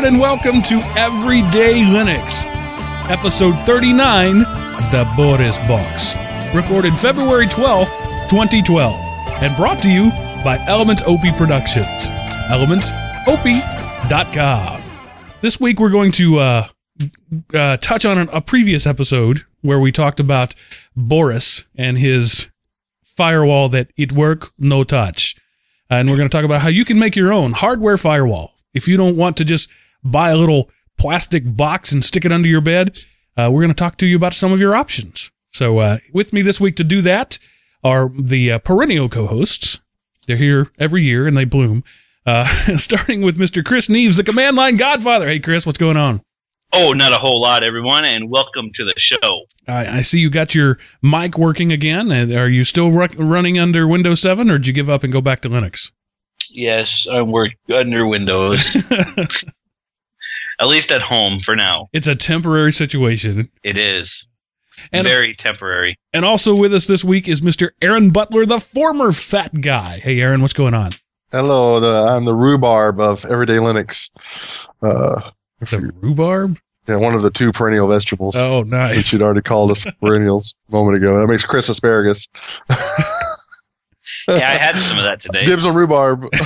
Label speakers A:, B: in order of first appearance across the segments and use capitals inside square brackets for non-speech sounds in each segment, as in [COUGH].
A: everyone, and welcome to Everyday Linux, episode 39, The Boris Box, recorded February 12th, 2012, and brought to you by Element OP Productions. ElementOP.com. This week, we're going to uh, uh, touch on a previous episode where we talked about Boris and his firewall that it work, no touch. And we're going to talk about how you can make your own hardware firewall. If you don't want to just buy a little plastic box and stick it under your bed, uh, we're going to talk to you about some of your options. So, uh, with me this week to do that are the uh, perennial co hosts. They're here every year and they bloom. Uh, [LAUGHS] starting with Mr. Chris Neves, the command line godfather. Hey, Chris, what's going on?
B: Oh, not a whole lot, everyone, and welcome to the show.
A: I, I see you got your mic working again. And are you still ru- running under Windows 7 or did you give up and go back to Linux?
B: Yes, I'm work under Windows. [LAUGHS] at least at home for now.
A: It's a temporary situation.
B: It is.
A: And-
B: Very temporary.
A: And also with us this week is Mr. Aaron Butler, the former fat guy. Hey, Aaron, what's going on?
C: Hello, the, I'm the rhubarb of Everyday Linux. Uh,
A: The rhubarb?
C: yeah, one of the two perennial vegetables.
A: Oh,
C: Since
A: nice.
C: you'd already called us [LAUGHS] perennials a moment ago. That makes Chris asparagus.
B: Yeah, I had some of that today. [LAUGHS]
C: Dibs on rhubarb. [LAUGHS]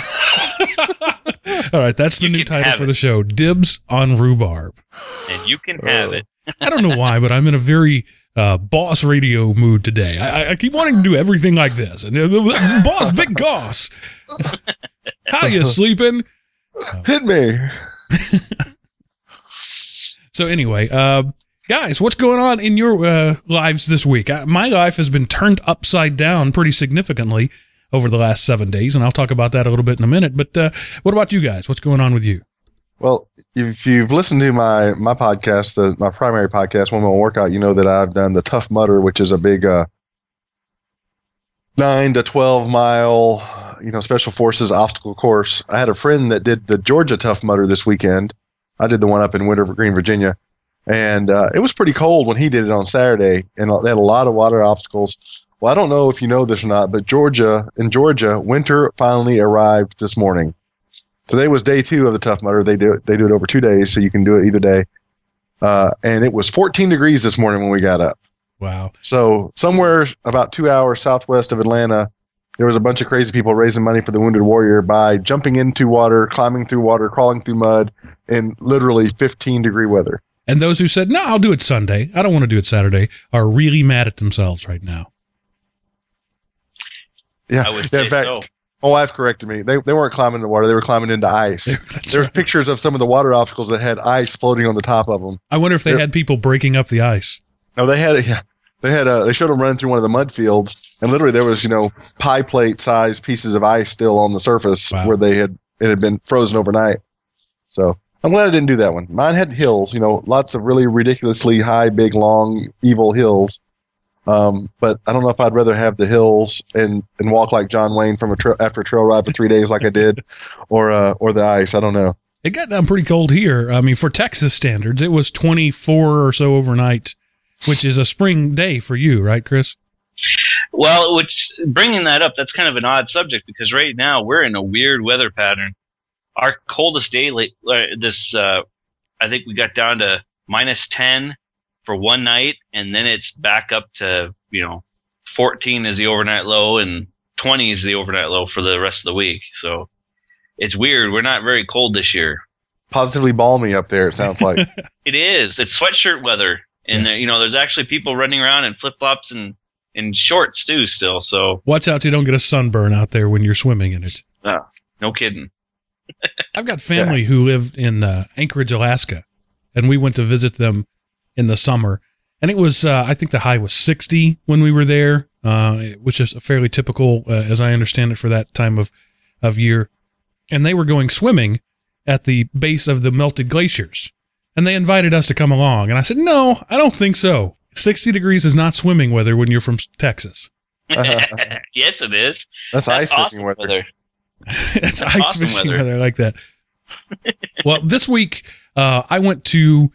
A: All right, that's the
B: You
A: new title for
B: it.
A: the show Dibs on Rhubarb.
B: and you can have
C: Oh.
B: it. [LAUGHS]
A: I don't know why, but I'm in a very uh, boss radio mood today. I, I- I keep wanting to do everything like this. And uh, boss Vic [LAUGHS] Goss, how you sleeping?
C: Hit me. [LAUGHS]
A: So anyway, uh, guys, what's going on in your uh, lives this week? Uh, my life has been turned upside down pretty significantly over the last seven days, and I'll talk about that a little bit in a minute. But uh, what about you guys? What's going on with you?
C: Well, if you've listened to my, my podcast, the, my primary podcast, One More Workout, you know that I've done the Tough Mudder, which is a big, uh, nine to 12 mile, you know, special forces obstacle course. I had a friend that did the Georgia Tough Mudder this weekend. I did the one up in Wintergreen, Virginia. And, uh, it was pretty cold when he did it on Saturday and they had a lot of water obstacles. Well, I don't know if you know this or not, but Georgia, in Georgia, winter finally arrived this morning. Today was day two of the Tough Mudder. They do it, they do it over two days, so you can do it either day. Uh, and it was 14 degrees this morning when we got up.
A: Wow.
C: So somewhere about two hours southwest of Atlanta, there was a bunch of crazy people raising money for the Wounded Warrior by jumping into water, climbing through water, crawling through mud, in literally 15 degree weather.
A: And those who said, no, I'll do it Sunday, I don't want to do it Saturday, are really mad at themselves right now.
C: Yeah,
B: I would
C: yeah,
B: say
C: in fact,
B: so.
C: my wife corrected me. They, they weren't climbing the water; they were climbing into ice. [LAUGHS]
A: That's
C: There's
A: right.
C: pictures of some of the water obstacles that had ice floating on the top of them.
A: I wonder if they
C: They're-
A: had people breaking up the ice.
C: No, they had yeah, they had uh, they showed them running through one of the mud fields, and literally there was you know pie plate size pieces of ice still on the surface
A: Wow.
C: where they had it had been frozen overnight. So I'm glad I didn't do that one. Mine had hills, you know, lots of really ridiculously high, big, long, evil hills. Um, but I don't know if I'd rather have the hills and, and walk like John Wayne from a tra- after a trail ride for three days like I did, [LAUGHS] or uh, or the ice. I don't know.
A: It got down pretty cold here. I mean, for Texas standards, it was 24 or so overnight, which is a spring day for you, right, Chris?
B: Well, which bringing that up, that's kind of an odd subject because right now we're in a weird weather pattern. Our coldest day late, uh, this, uh, I think we got down to minus 10 for one night, and then it's back up to, you know, 14 is the overnight low and 20 is the overnight low for the rest of the week. So it's weird. We're not very cold this year.
C: Positively balmy up there. It sounds like. [LAUGHS]
B: It is. It's sweatshirt weather, and uh, you know, there's actually people running around in flip flops and and shorts too. Still, so
A: Watch out so you don't get a sunburn out there when you're swimming in it.
B: no kidding.
A: I've got [LAUGHS] family who live in uh, Anchorage, Alaska, and we went to visit them in the summer. And it was, uh, I think the high was 60 when we were there, uh, which is fairly typical, uh, as I understand it, for that time of, of year. And they were going swimming at the base of the melted glaciers. And they invited us to come along. And I said, no, I don't think so. 60 degrees is not swimming weather when you're from Texas. [LAUGHS]
B: yes, it is.
C: That's,
B: That's
C: ice
B: awesome
C: fishing weather.
B: weather. [LAUGHS]
A: it's
B: That's
A: ice
B: awesome
A: fishing
B: weather.
A: weather. I like that. [LAUGHS] well, this week uh, I went to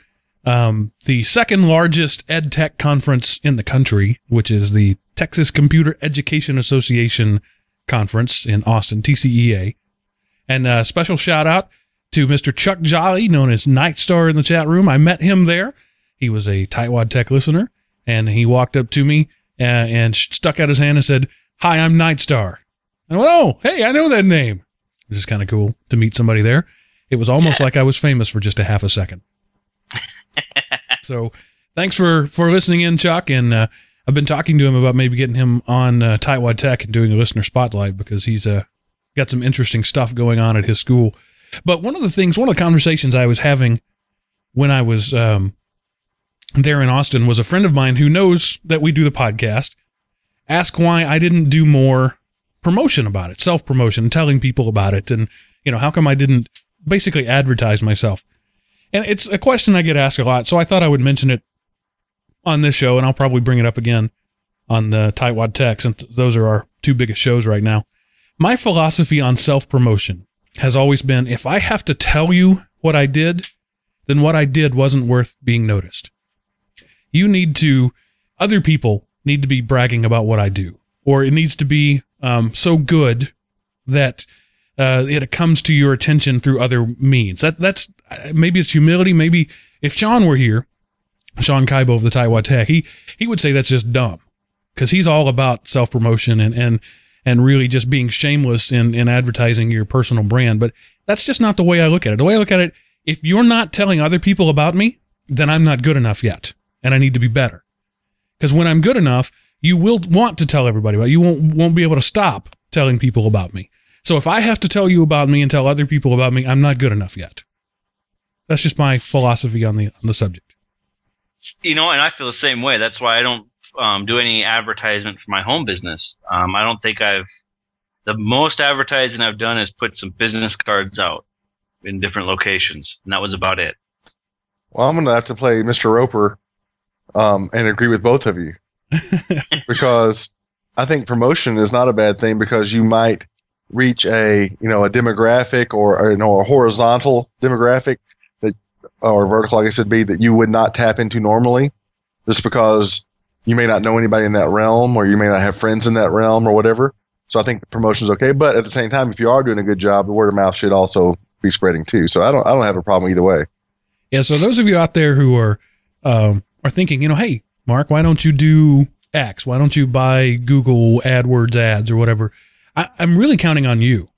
A: um, the second largest ed tech conference in the country, which is the Texas Computer Education Association conference in Austin, TCEA. And uh, special shout out to Mr. Chuck Jolly, known as Nightstar in the chat room. I met him there. He was a Tightwad Tech listener, and he walked up to me uh, and stuck out his hand and said, Hi, I'm Nightstar." And I went, Oh, hey, I know that name. This is kind of cool to meet somebody there. It was almost
B: Yeah.
A: like I was famous for just a half a second. So thanks for, for listening in, Chuck. And uh, I've been talking to him about maybe getting him on uh, Tightwad Tech and doing a listener spotlight because he's uh, got some interesting stuff going on at his school. But one of the things, one of the conversations I was having when I was um, there in Austin was a friend of mine who knows that we do the podcast. Ask why I didn't do more promotion about it, self promotion, telling people about it, and you know how come I didn't basically advertise myself. And it's a question I get asked a lot, so I thought I would mention it on this show, and I'll probably bring it up again on the Tightwad Tech, since those are our two biggest shows right now. My philosophy on self promotion has always been if I have to tell you what I did, then what I did wasn't worth being noticed. You need to, other people need to be bragging about what I do, or it needs to be um, so good that uh, it comes to your attention through other means. That that's uh, maybe it's humility. Maybe if Sean were here, Sean Kaibo of the Tightwad Tech, he he would say that's just dumb because he's all about self promotion and and and really just being shameless in in advertising your personal brand. But that's just not the way I look at it. The way I look at it, if you're not telling other people about me, then I'm not good enough yet, and I need to be better. Because when I'm good enough, you will want to tell everybody about. it. You won't won't be able to stop telling people about me. So if I have to tell you about me and tell other people about me, I'm not good enough yet. That's just my philosophy on the on the subject.
B: you know, and I feel the same way. That's why I don't um, do any advertisement for my home business. Um, I don't think I've the most advertising I've done is put some business cards out in different locations, and that was about it.
C: Well, I'm going to have to play Mr. Roper um, and agree with both of you [LAUGHS] because I think promotion is not a bad thing because you might reach a you know a demographic or, or you know a horizontal demographic that or vertical, I guess it'd be that you would not tap into normally, just because you may not know anybody in that realm or you may not have friends in that realm or whatever. So I think promotion is okay, but at the same time, if you are doing a good job, the word of mouth should also be spreading too. So I don't I don't have a problem either way.
A: Yeah. So those of you out there who are um, are thinking, you know, hey, Mark, why don't you do X? Why don't you buy Google AdWords ads or whatever? I, I'm really counting on you.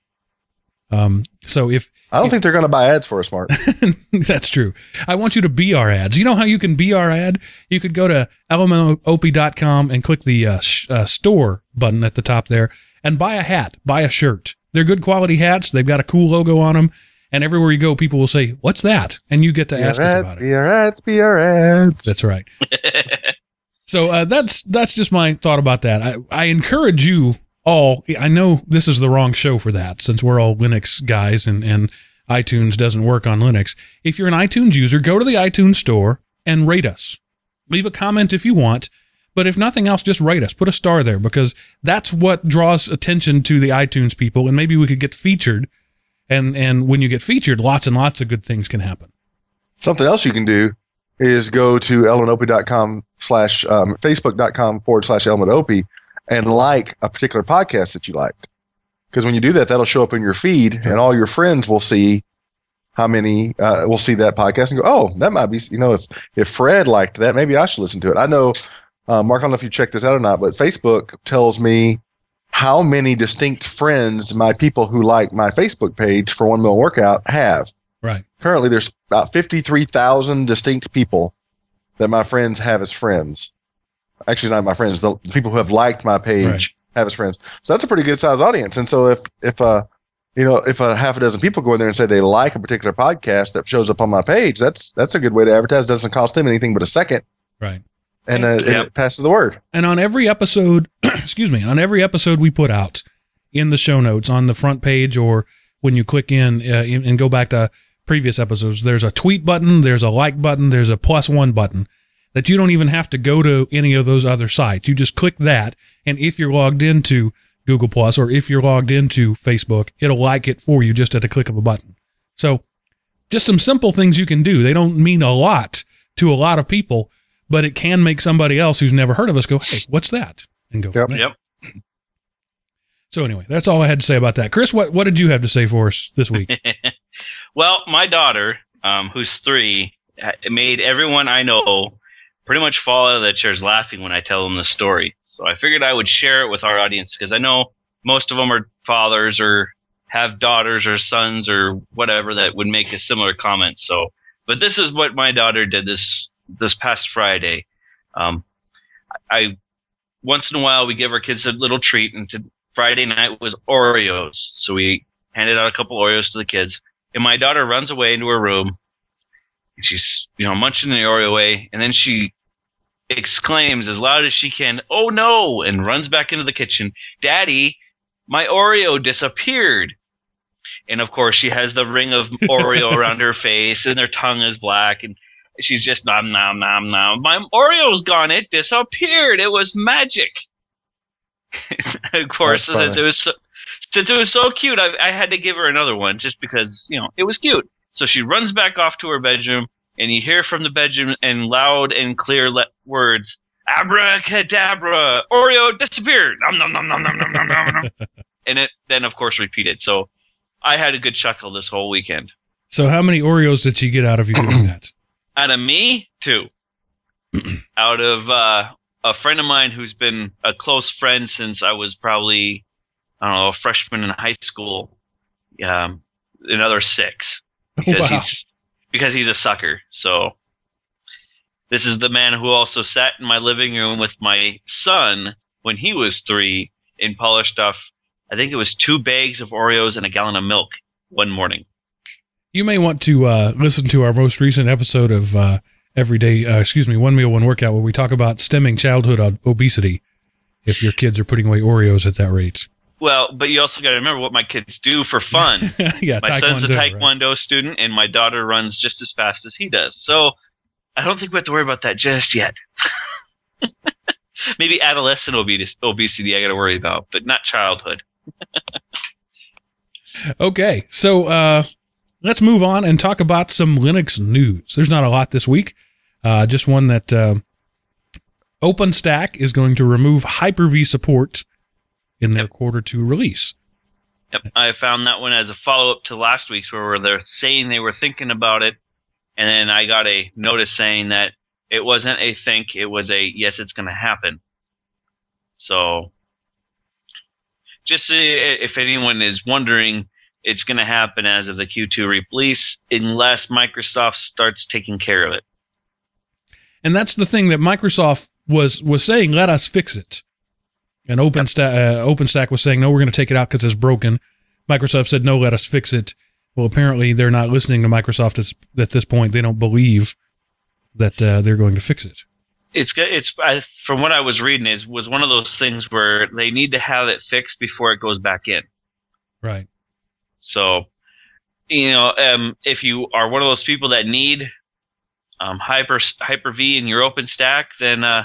A: Um, so if
C: I don't think they're going to buy ads for us, Mark. [LAUGHS]
A: That's true. I want you to be our ads. You know how you can be our ad? You could go to elementop.com and click the uh, sh- uh, store button at the top there and buy a hat, buy a shirt. They're good quality hats. They've got a cool logo on them. And everywhere you go, people will say, What's that? And you get to
C: Be
A: ask us
C: ads,
A: about it.
C: be our ads, be our ads.
A: That's right. [LAUGHS] So uh, that's that's just my thought about that. I, I encourage you all. I know this is the wrong show for that, since we're all Linux guys and and iTunes doesn't work on Linux. If you're an iTunes user, go to the iTunes store and rate us. Leave a comment if you want, but if nothing else, just rate us. Put a star there because that's what draws attention to the iTunes people, and maybe we could get featured. And and when you get featured, lots and lots of good things can happen.
C: Something else you can do is go to elementop.com slash um, facebook.com forward slash elementopie and like a particular podcast that you liked. Because when you do that, that'll show up in your feed, and all your friends will see how many uh, will see that podcast and go, "Oh, that might be." You know, if if Fred liked that, maybe I should listen to it. I know, uh, Mark. I don't know if you checked this out or not, but Facebook tells me how many distinct friends my people who like my Facebook page for One Mill Workout have
A: Right.
C: currently there's about 53,000 distinct people that my friends have as friends. Actually, not my friends, the people who have liked my page
A: Right.
C: have as friends. So that's a pretty good sized audience. And so if, if, uh, you know, if a half a dozen people go in there and say they like a particular podcast that shows up on my page, that's, that's a good way to advertise. doesn't cost them anything but a second.
A: Right.
C: And, uh,
B: Yep.
C: it passes the word.
A: And on every episode, [CLEARS THROAT] excuse me, on every episode we put out in the show notes on the front page or when you click in uh, in- and go back to previous episodes, there's a tweet button, there's a like button, there's a plus one button that you don't even have to go to any of those other sites. You just click that. And if you're logged into Google Plus or if you're logged into Facebook, it'll like it for you just at the click of a button. So just some simple things you can do. They don't mean a lot to a lot of people, but it can make somebody else who's never heard of us go, Hey, what's that? And go,
C: Yep.
B: Yep.
A: So anyway, that's all I had to say about that. Chris, what, what did you have to say for us this week? [LAUGHS]
B: Well, my daughter, um, who's three, made everyone I know pretty much fall out of their chairs laughing when I tell them the story. So I figured I would share it with our audience because I know most of them are fathers or have daughters or sons or whatever that would make a similar comment. So, but this is what my daughter did this this past Friday. Um, I once in a while we give our kids a little treat, and to, Friday night was Oreos. So we handed out a couple Oreos to the kids, and my daughter runs away into her room. She's you know munching the Oreo away, and then she exclaims as loud as she can, "Oh no!" and runs back into the kitchen. Daddy, my Oreo disappeared. And of course, she has the ring of Oreo [LAUGHS] around her face, and her tongue is black, and she's just nom nom nom nom. My Oreo's gone. It disappeared. It was magic. [LAUGHS] of course, since it was so, since it was so cute, I, I had to give her another one just because you know it was cute. So she runs back off to her bedroom, and you hear from the bedroom in loud and clear le- words, "Abracadabra! Oreo disappeared!" Nom nom nom nom nom nom nom nom. nom." [LAUGHS] and it then, of course, repeated. So I had a good chuckle this whole weekend.
A: So how many Oreos did she get out of you [CLEARS THROAT] doing that?
B: Out of me, two. [CLEARS THROAT] out of uh, a friend of mine who's been a close friend since I was probably, I don't know, a freshman in high school. Um, another six [LAUGHS] because
A: wow.
B: he's because he's a sucker. So this is the man who also sat in my living room with my son when he was three and polished off. I think it was two bags of Oreos and a gallon of milk one morning.
A: You may want to uh, listen to our most recent episode of uh, Everyday, uh, excuse me, One Meal, One Workout, where we talk about stemming childhood obesity if your kids are putting away Oreos at that rate.
B: Well, but you also got to remember what my kids do for fun. [LAUGHS]
A: yeah,
B: my son's a
A: right?
B: taekwondo student, and my daughter runs just as fast as he does. So I don't think we have to worry about that just yet. [LAUGHS] Maybe adolescent obesity I got to worry about, but not childhood. [LAUGHS]
A: Okay, so uh, let's move on and talk about some Linux news. There's not a lot this week, uh, just one that uh, OpenStack is going to remove Hyper-V support in their quarter two release.
B: Yep, I found that one as a follow up to last week's, where they're saying they were thinking about it, and then I got a notice saying that it wasn't a think, it was a yes, it's going to happen. So, just if anyone is wondering, it's going to happen as of the Q2 release, unless Microsoft starts taking care of it.
A: And that's the thing that Microsoft was was saying, let us fix it. And OpenStack, uh, OpenStack was saying, no, we're going to take it out because it's broken. Microsoft said, no, let us fix it. Well, apparently they're not listening to Microsoft at, at this point. They don't believe that uh, they're going to fix it.
B: It's it's I, from what I was reading, it was one of those things where they need to have it fixed before it goes back in.
A: Right.
B: So, you know, um, if you are one of those people that need um, Hyper Hyper V in your OpenStack, then uh,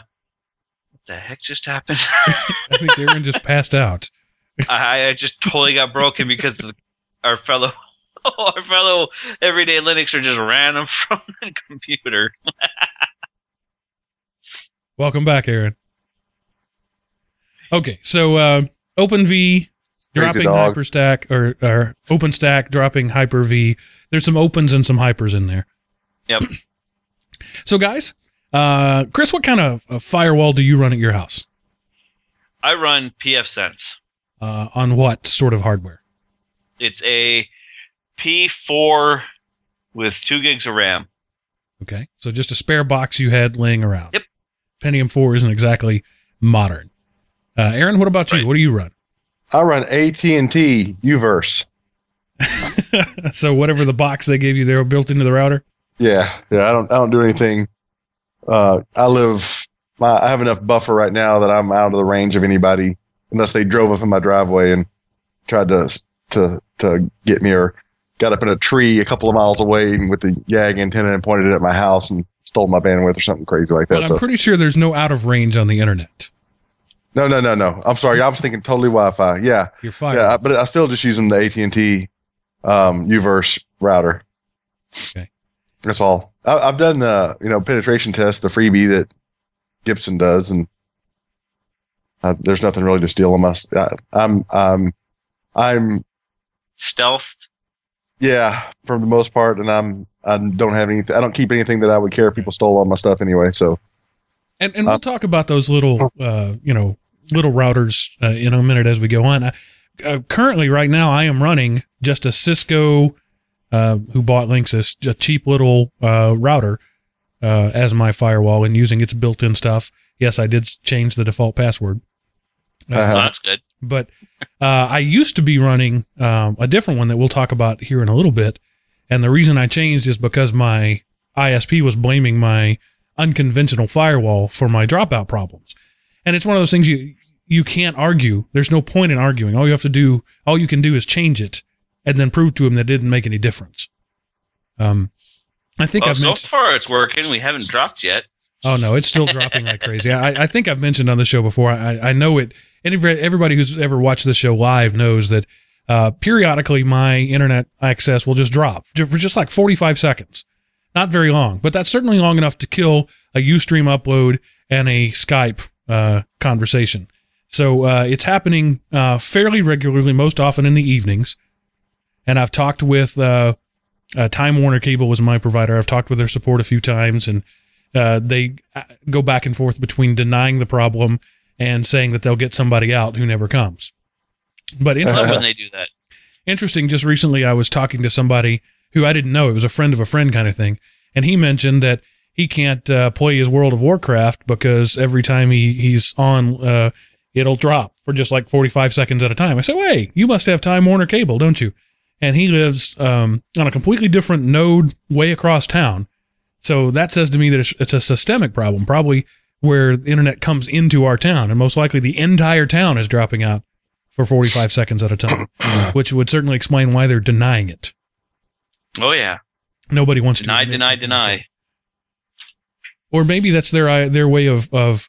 B: the heck just happened? [LAUGHS]
A: I think Aaron just passed out.
B: I, I just totally got broken because of our fellow [LAUGHS] our fellow everyday Linuxer just ran him [LAUGHS] from the computer.
A: Welcome back, Aaron. Okay, so uh, OpenV dropping
C: dog.
A: HyperStack or, or OpenStack dropping Hyper-V. There's some opens and some hypers in there.
B: Yep.
A: So, guys, uh, Chris, what kind of uh, firewall do you run at your house?
B: I run pfSense.
A: Uh, on what sort of hardware?
B: It's a P4 with two gigs of RAM.
A: Okay, so just a spare box you had laying around.
B: Yep.
A: Pentium 4 isn't exactly modern. Uh, Aaron, what about you? What do you run?
C: I run AT and T Uverse. [LAUGHS]
A: so whatever the box they gave you, they were built into the router.
C: Yeah, yeah. I don't I don't do anything. Uh, I live. My, I have enough buffer right now that I'm out of the range of anybody unless they drove up in my driveway and tried to to to get me or got up in a tree a couple of miles away and with the Yagi antenna and pointed it at my house and stole my bandwidth or something crazy like that.
A: But I'm
C: so
A: pretty sure there's no out of range on the internet.
C: no, no, no, no. I'm sorry. I was thinking totally Wi-Fi. Yeah,
A: You're fine.
C: yeah. I- But I still just using the AT and T um, Uverse router.
A: Okay.
C: That's all. I, I've done the you know penetration test, the freebie that Gibson does, and uh, there's nothing really to steal on my. I, I'm I'm I'm
B: Stealth.
C: Yeah, for the most part, and I'm I don't have anything. I don't keep anything that I would care if people stole all my stuff anyway. So
A: And and we'll
C: Uh,
A: talk about those little uh, you know little routers uh, in a minute as we go on. Uh, uh, currently, right now, I am running just a Cisco uh, who bought Linksys, a cheap little uh, router uh, as my firewall and using its built-in stuff. Yes, I did change the default password. Uh,
C: Uh-huh.
B: That's good.
A: but uh, I used to be running um, a different one that we'll talk about here in a little bit. And the reason I changed is because my ISP was blaming my unconventional firewall for my dropout problems. And it's one of those things you you can't argue. There's no point in arguing. All you have to do, all you can do is change it and then prove to him that it didn't make any difference. Um, I think
B: Well,
A: I've mentioned.
B: so
A: mentioned.
B: far it's working. We haven't dropped yet.
A: Oh no, it's still dropping like crazy. I, I think I've mentioned on the show before. I, I know it. Everybody who's ever watched this show live knows that uh, periodically my internet access will just drop for just like 45 seconds. Not very long, but that's certainly long enough to kill a UStream upload and a Skype uh, conversation. So uh, it's happening uh, fairly regularly, most often in the evenings. And I've talked with uh, uh, Time Warner Cable was my provider. I've talked with their support a few times, and uh, they uh, go back and forth between denying the problem and saying that they'll get somebody out who never comes. But interesting,
B: when they do that.
A: interesting. Just recently, I was talking to somebody who I didn't know. It was a friend of a friend kind of thing, and he mentioned that he can't uh, play his World of Warcraft because every time he he's on, uh, it'll drop for just like forty five seconds at a time. I said, "Hey, you must have Time Warner cable, don't you?" And he lives um, on a completely different node way across town. So that says to me that it's, it's a systemic problem, probably where the internet comes into our town, and most likely the entire town is dropping out for 45 seconds at a time, [COUGHS] which would certainly explain why they're denying it.
B: Oh yeah.
A: Nobody wants
B: Deny,
A: to admit
B: deny,
A: something
B: deny.
A: Or maybe that's their their way of of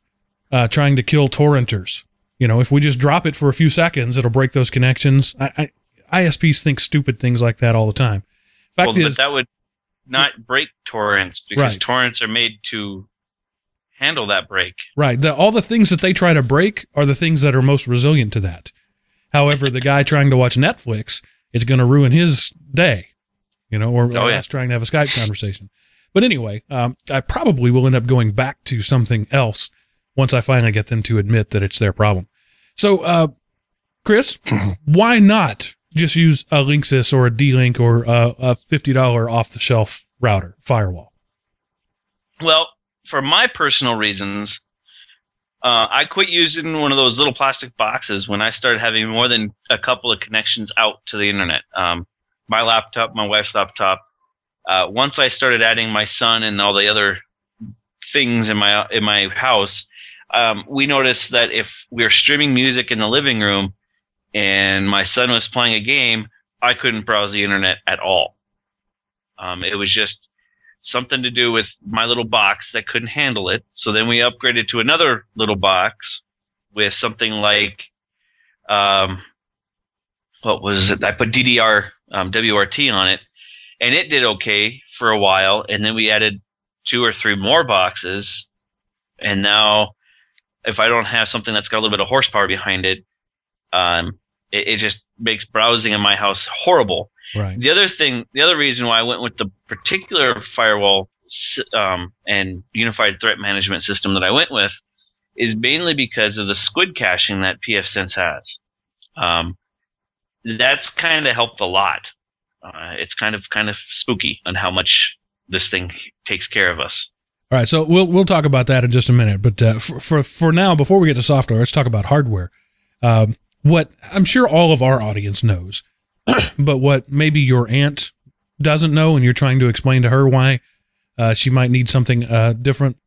A: uh, trying to kill torrenters. You know, if we just drop it for a few seconds, it'll break those connections. I, I, ISPs think stupid things like that all the time. Fact
B: well,
A: is,
B: but that would not break torrents because
A: Right.
B: torrents are made to handle that break.
A: Right. The, all the things that they try to break are the things that are most resilient to that. However, the guy trying to watch Netflix is going to ruin his day, you know, or, or
B: Oh, yeah.
A: us trying to have a Skype conversation. But anyway, um, I probably will end up going back to something else once I finally get them to admit that it's their problem. So, uh, Chris, [CLEARS THROAT] why not just use a Linksys or a D-Link or a, a $50 off-the-shelf router firewall?
B: Well, for my personal reasons, uh, I quit using one of those little plastic boxes when I started having more than a couple of connections out to the internet. Um, my laptop, my wife's laptop. Uh, once I started adding my son and all the other things in my in my house, um, we noticed that if we were streaming music in the living room and my son was playing a game, I couldn't browse the internet at all. Um, it was just something to do with my little box that couldn't handle it. So then we upgraded to another little box with something like, um, what was it? I put DDR, um, WRT on it and it did okay for a while. And then we added two or three more boxes. And now if I don't have something that's got a little bit of horsepower behind it, um, it, it just makes browsing in my house horrible.
A: Right.
B: The other thing, the other reason why I went with the particular firewall um, and unified threat management system that I went with is mainly because of the squid caching that pfSense has. Um, that's kind of helped a lot. Uh, it's kind of kind of spooky on how much this thing takes care of us.
A: All right, so we'll we'll talk about that in just a minute. But uh, for, for for now, before we get to software, let's talk about hardware. Um, what I'm sure all of our audience knows, [CLEARS THROAT] but what maybe your aunt doesn't know, and you're trying to explain to her why uh, she might need something uh, different.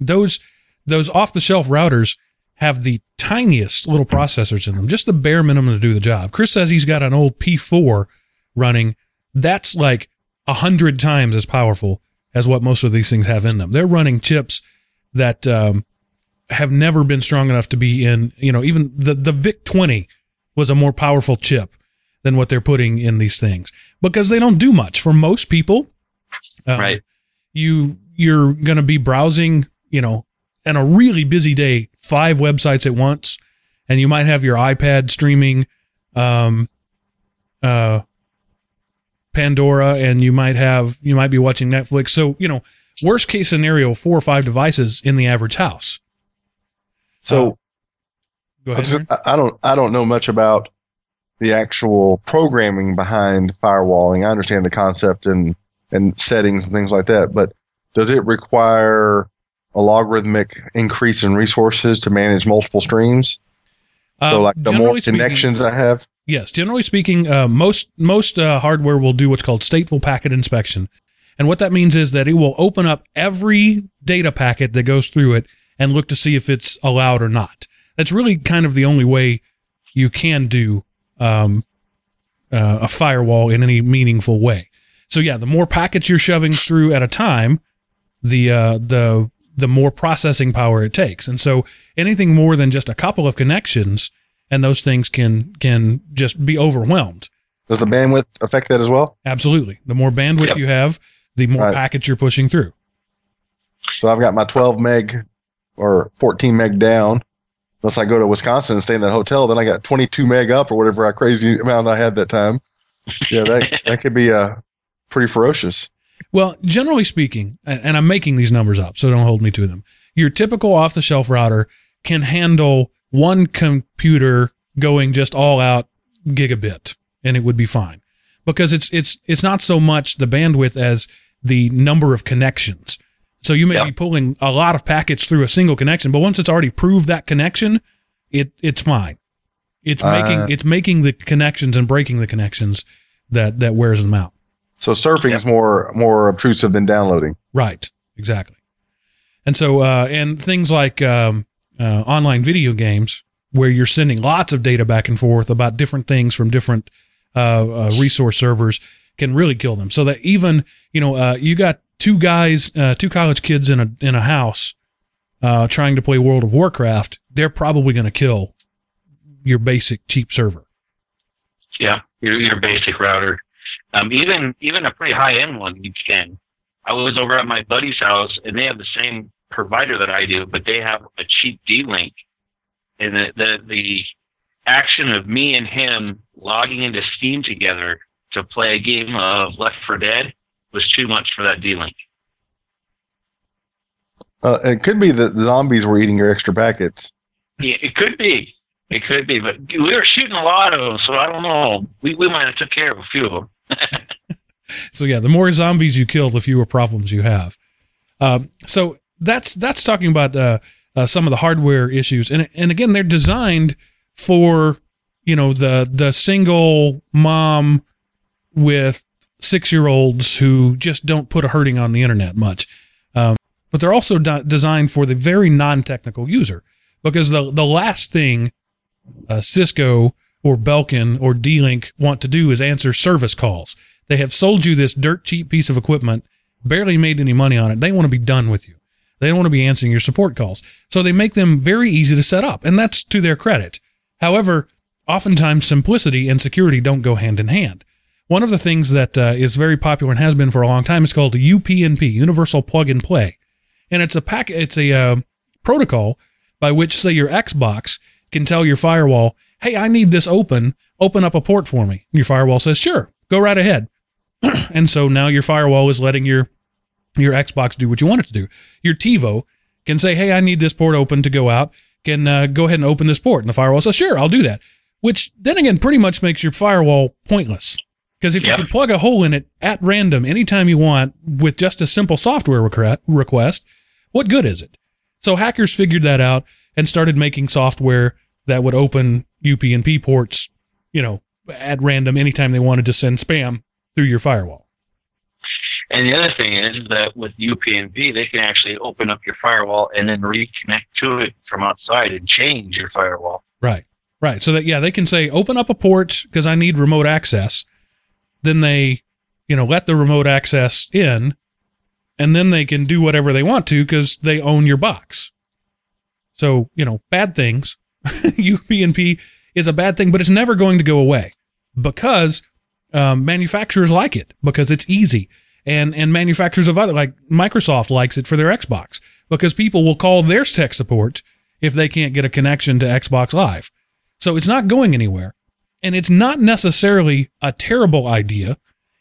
A: Those those off the shelf routers have the tiniest little processors in them, just the bare minimum to do the job. Chris says he's got an old P4 running. That's like a hundred times as powerful as what most of these things have in them. They're running chips that um, have never been strong enough to be in. You know, even the the VIC 20 was a more powerful chip than what they're putting in these things because they don't do much for most people. Um,
B: Right.
A: You you're going to be browsing, you know, on a really busy day, five websites at once, and you might have your iPad streaming um, uh, Pandora and you might have you might be watching Netflix. So you know, worst case scenario, four or five devices in the average house.
C: So
A: Uh, Go
C: I,
A: ahead.
C: just, I don't I don't know much about the actual programming behind firewalling. I understand the concept and and settings and things like that, but does it require a logarithmic increase in resources to manage multiple streams? so
A: Um,
C: like the more
A: generally speaking-
C: connections I have,
A: Yes, generally speaking, uh, most most uh, hardware will do what's called stateful packet inspection, and what that means is that it will open up every data packet that goes through it and look to see if it's allowed or not. That's really kind of the only way you can do um, uh, a firewall in any meaningful way. So yeah, the more packets you're shoving through at a time, the uh, the the more processing power it takes, and so anything more than just a couple of connections and those things can can just be overwhelmed.
C: does the bandwidth affect that as well?
A: Absolutely. The more bandwidth
B: Yep.
A: you have, the more
C: Right.
A: packets you're pushing through.
C: So I've got my 12 meg or 14 meg down. Unless I go to Wisconsin and stay in that hotel, then I got 22 meg up or whatever crazy amount I had that time. Yeah, that [LAUGHS] that could be uh, pretty ferocious.
A: Well, generally speaking, and and I'm making these numbers up, so don't hold me to them. Your typical off the shelf router can handle one computer going just all out gigabit and it would be fine. Because it's it's it's not so much the bandwidth as the number of connections. So you may
B: Yeah.
A: be pulling a lot of packets through a single connection, but once it's already proved that connection, it it's fine. It's
C: Uh.
A: making it's making the connections and breaking the connections that that wears them out.
C: So surfing is more more obtrusive than downloading.
A: Right. Exactly. And so, uh, and things like um, uh, online video games where you're sending lots of data back and forth about different things from different uh, uh, resource servers can really kill them. So that even you know uh, you got two guys, uh, two college kids in a in a house uh, trying to play World of Warcraft, they're probably going to kill your basic cheap server.
D: Yeah, your your basic router. Um, even even a pretty high end one you can. I was over at my buddy's house and they have the same provider that I do, but they have a cheap D link. And the, the the action of me and him logging into Steam together to play a game of Left 4 Dead was too much for that D link.
C: Uh, it could be that the zombies were eating your extra packets.
D: Yeah, it could be. It could be, but we were shooting a lot of them, so I don't know. We we might have took care of a few of them. [LAUGHS]
A: So yeah, the more zombies you kill, the fewer problems you have. Um, so that's that's talking about uh, uh, some of the hardware issues, and and again, they're designed for you know the the single mom with six year olds who just don't put a hurting on the internet much. Um, but they're also de- designed for the very non technical user because the the last thing uh, Cisco or Belkin or D-Link want to do is answer service calls. They have sold you this dirt cheap piece of equipment, barely made any money on it. They want to be done with you. They don't want to be answering your support calls. So they make them very easy to set up, and that's to their credit. However, oftentimes simplicity and security don't go hand in hand. One of the things that uh, is very popular and has been for a long time is called UPnP, Universal Plug and Play, and it's a pack. It's a uh, protocol by which, say, your Xbox can tell your firewall, "Hey, I need this open. Open up a port for me." And your firewall says, "Sure, go right ahead." [CLEARS THROAT] and so now your firewall is letting your your Xbox do what you want it to do. Your TiVo can say, "Hey, I need this port open to go out." Can uh, go ahead and open this port, and the firewall says, "Sure, I'll do that." Which then again pretty much makes your firewall pointless because if
D: Yeah.
A: you can plug a hole in it at random anytime you want with just a simple software request, what good is it? So hackers figured that out and started making software that would open UPnP ports, you know, at random anytime they wanted to send spam through your firewall.
D: And the other thing is that with UPnP, they can actually open up your firewall and then reconnect to it from outside and change your firewall.
A: Right. Right. So that yeah, they can say open up a port because I need remote access. Then they, you know, let the remote access in and then they can do whatever they want to because they own your box. So, you know, bad things. [LAUGHS] UPnP is a bad thing, but it's never going to go away because um, manufacturers like it because it's easy. And, and manufacturers of other, like Microsoft likes it for their Xbox because people will call their tech support if they can't get a connection to Xbox Live. So it's not going anywhere. And it's not necessarily a terrible idea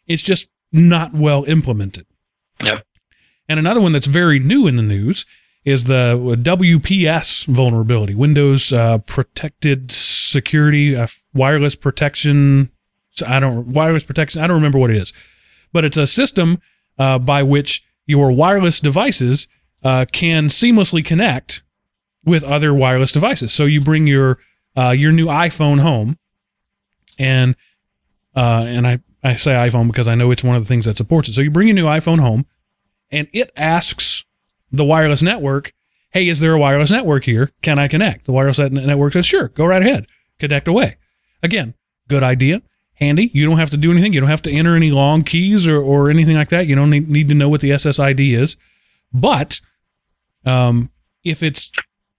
A: It's just not well implemented.
D: Yep.
A: And another one that's very new in the news is the WPS vulnerability, Windows uh, Protected Security uh, Wireless Protection. I don't wireless protection. I don't remember what it is, but it's a system uh, by which your wireless devices uh, can seamlessly connect with other wireless devices. So you bring your uh, your new iPhone home, and uh, and I I say iPhone because I know it's one of the things that supports it. So you bring your new iPhone home, and it asks the wireless network, "Hey, is there a wireless network here? Can I connect?" The wireless network says, "Sure, go right ahead, connect away." Again, good idea, handy. You don't have to do anything. You don't have to enter any long keys or, or anything like that. You don't need, need to know what the SSID is. But um, if it's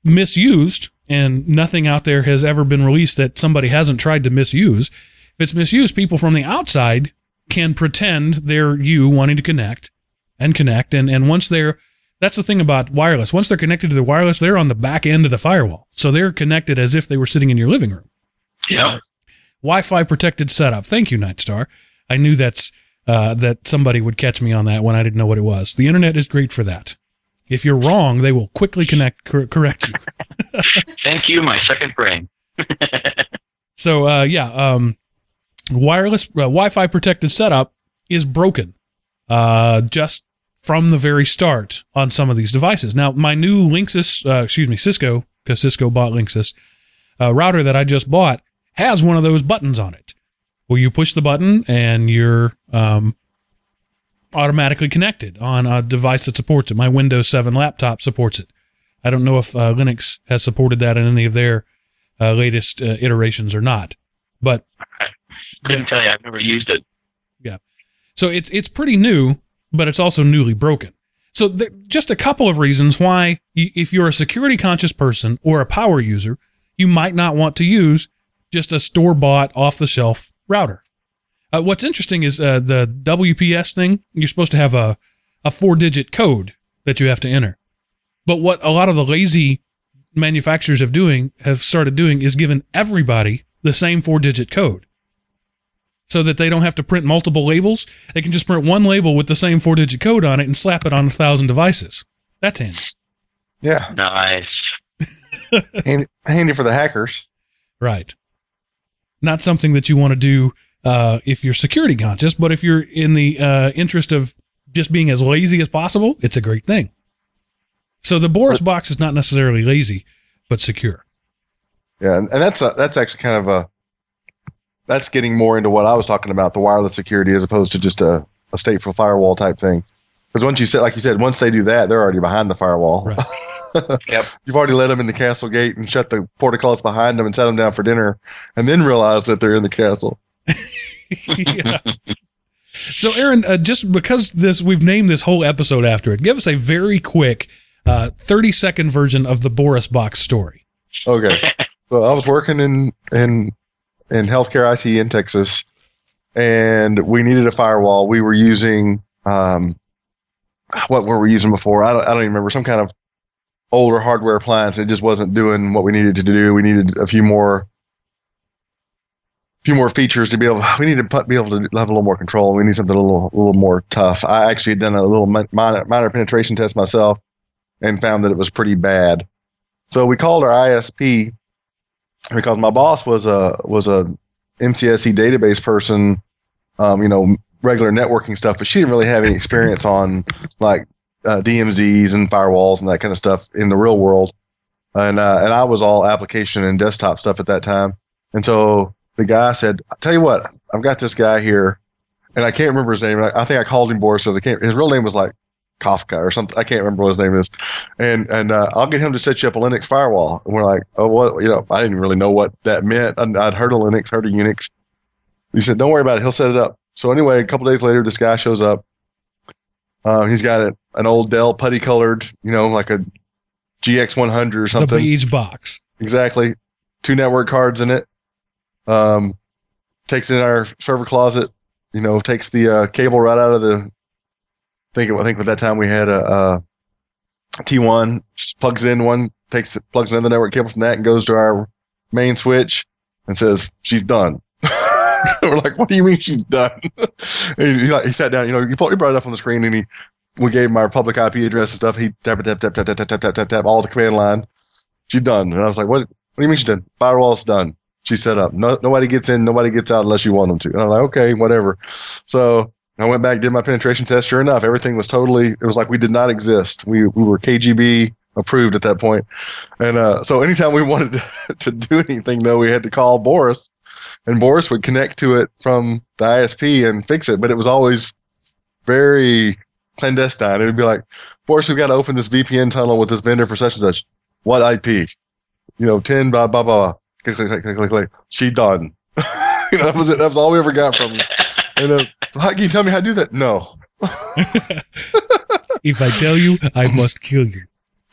A: misused and nothing out there has ever been released that somebody hasn't tried to misuse, if it's misused, people from the outside can pretend they're you wanting to connect and connect. And, and once they're, that's the thing about wireless. Once they're connected to the wireless, they're on the back end of the firewall. So they're connected as if they were sitting in your living room.
D: Yeah.
A: Wi-Fi protected setup. Thank you, Nightstar. I knew that's uh, that somebody would catch me on that when I didn't know what it was. The internet is great for that. If you're wrong, they will quickly connect cor- correct you. [LAUGHS]
D: Thank you, my second brain. [LAUGHS]
A: So uh, yeah, um, wireless uh, Wi-Fi protected setup is broken uh, just from the very start on some of these devices. Now, my new Linksys, uh, excuse me, Cisco, because Cisco bought Linksys uh, router that I just bought has one of those buttons on it. Where you push the button and you're um, automatically connected on a device that supports it. My Windows 7 laptop supports it. I don't know if uh, Linux has supported that in any of their uh, latest uh, iterations or not. But
D: I didn't
A: Yeah.
D: tell you. I've never used it.
A: Yeah, so it's it's pretty new, but it's also newly broken. So there, just a couple of reasons why, you, if you're a security conscious person or a power user, you might not want to use just a store bought off the shelf router. Uh, what's interesting is uh, the WPS thing. You're supposed to have a a four digit code that you have to enter. But what a lot of the lazy manufacturers have doing have started doing is giving everybody the same four digit code. So that they don't have to print multiple labels. They can just print one label with the same four digit code on it and slap it on a thousand devices. That's handy.
C: Yeah,
D: Nice. [LAUGHS]
C: handy, handy for the hackers.
A: Right. Not something that you want to do uh, if you're security conscious, but if you're in the uh, interest of just being as lazy as possible, it's a great thing. So the Boris box is not necessarily lazy, but secure.
C: Yeah, and, and that's a, that's actually kind of a that's getting more into what I was talking about the wireless security as opposed to just a, a stateful firewall type thing. Because once you said, like you said, once they do that, they're already behind the firewall.
A: Right. [LAUGHS]
D: Yep.
C: You've already let them in the castle gate and shut the portcullis behind them and sat them down for dinner, and then realize that they're in the castle. [LAUGHS]
A: yeah. So, Aaron, uh, just because this we've named this whole episode after it, give us a very quick uh, 30 second version of the Boris box story.
C: Okay. [LAUGHS] so I was working in in in healthcare IT in Texas, and we needed a firewall. We were using um, what were we using before? I don't, I don't even remember. Some kind of older hardware appliance. It just wasn't doing what we needed to do. We needed a few more few more features to be able. We need to put- be able to have a little more control. We need something a little a little more tough. I actually had done a little minor, minor penetration test myself and found that it was pretty bad. So we called our ISP because my boss was a was a MCSE database person, um, you know, regular networking stuff, but she didn't really have any experience on like uh, DMZs and firewalls and that kind of stuff in the real world. And uh, and I was all application and desktop stuff at that time. And so the guy said, "I tell you what, I've got this guy here, and I can't remember his name. I, I think I called him Boris. I can't. His real name was like Kafka or something. I can't remember what his name is. And and uh, I'll get him to set you up a Linux firewall. And we're like, oh, what? You know, I didn't really know what that meant. I'd, I'd heard of Linux, heard of Unix. He said, don't worry about it. He'll set it up. So anyway, a couple days later, this guy shows up. Uh, he's got a, an old Dell putty colored, you know, like a GX100 or something.
A: The beige box.
C: Exactly. Two network cards in it. Um, takes it in our server closet. You know, takes the uh, cable right out of the. I think I think at that time we had a, a T1. Plugs in one, takes plugs in the network cable from that, and goes to our main switch and says she's done. We're like, what do you mean she's done? he, like, he sat down, you know, he, brought it up on the screen and he, we gave him our public IP address and stuff. He tap, tap, tap, tap, tap, tap, tap, tap, tap, all the command line. She's done. And I was like, what, what do you mean she's done? Firewall's done. She's set up. No, nobody gets in, nobody gets out unless you want them to. And I'm like, okay, whatever. So I went back, did my penetration test. Sure enough, everything was totally, it was like we did not exist. We, we were KGB approved at that point. And, uh, so anytime we [LAUGHS] wanted to, to do anything though, we had to call Boris and Boris would connect to it from the ISP and fix it. But it was always very clandestine. It would be like, Boris, we've got to open this VPN tunnel with this vendor for such and such. What IP? You know, 10, blah, blah, blah. Click, click, click, click, click, click. She done. [LAUGHS] you know, that was it. That was all we ever got from him. And uh, so how, can you tell me how to do that? No. [LAUGHS]
A: if I tell you, I must kill you.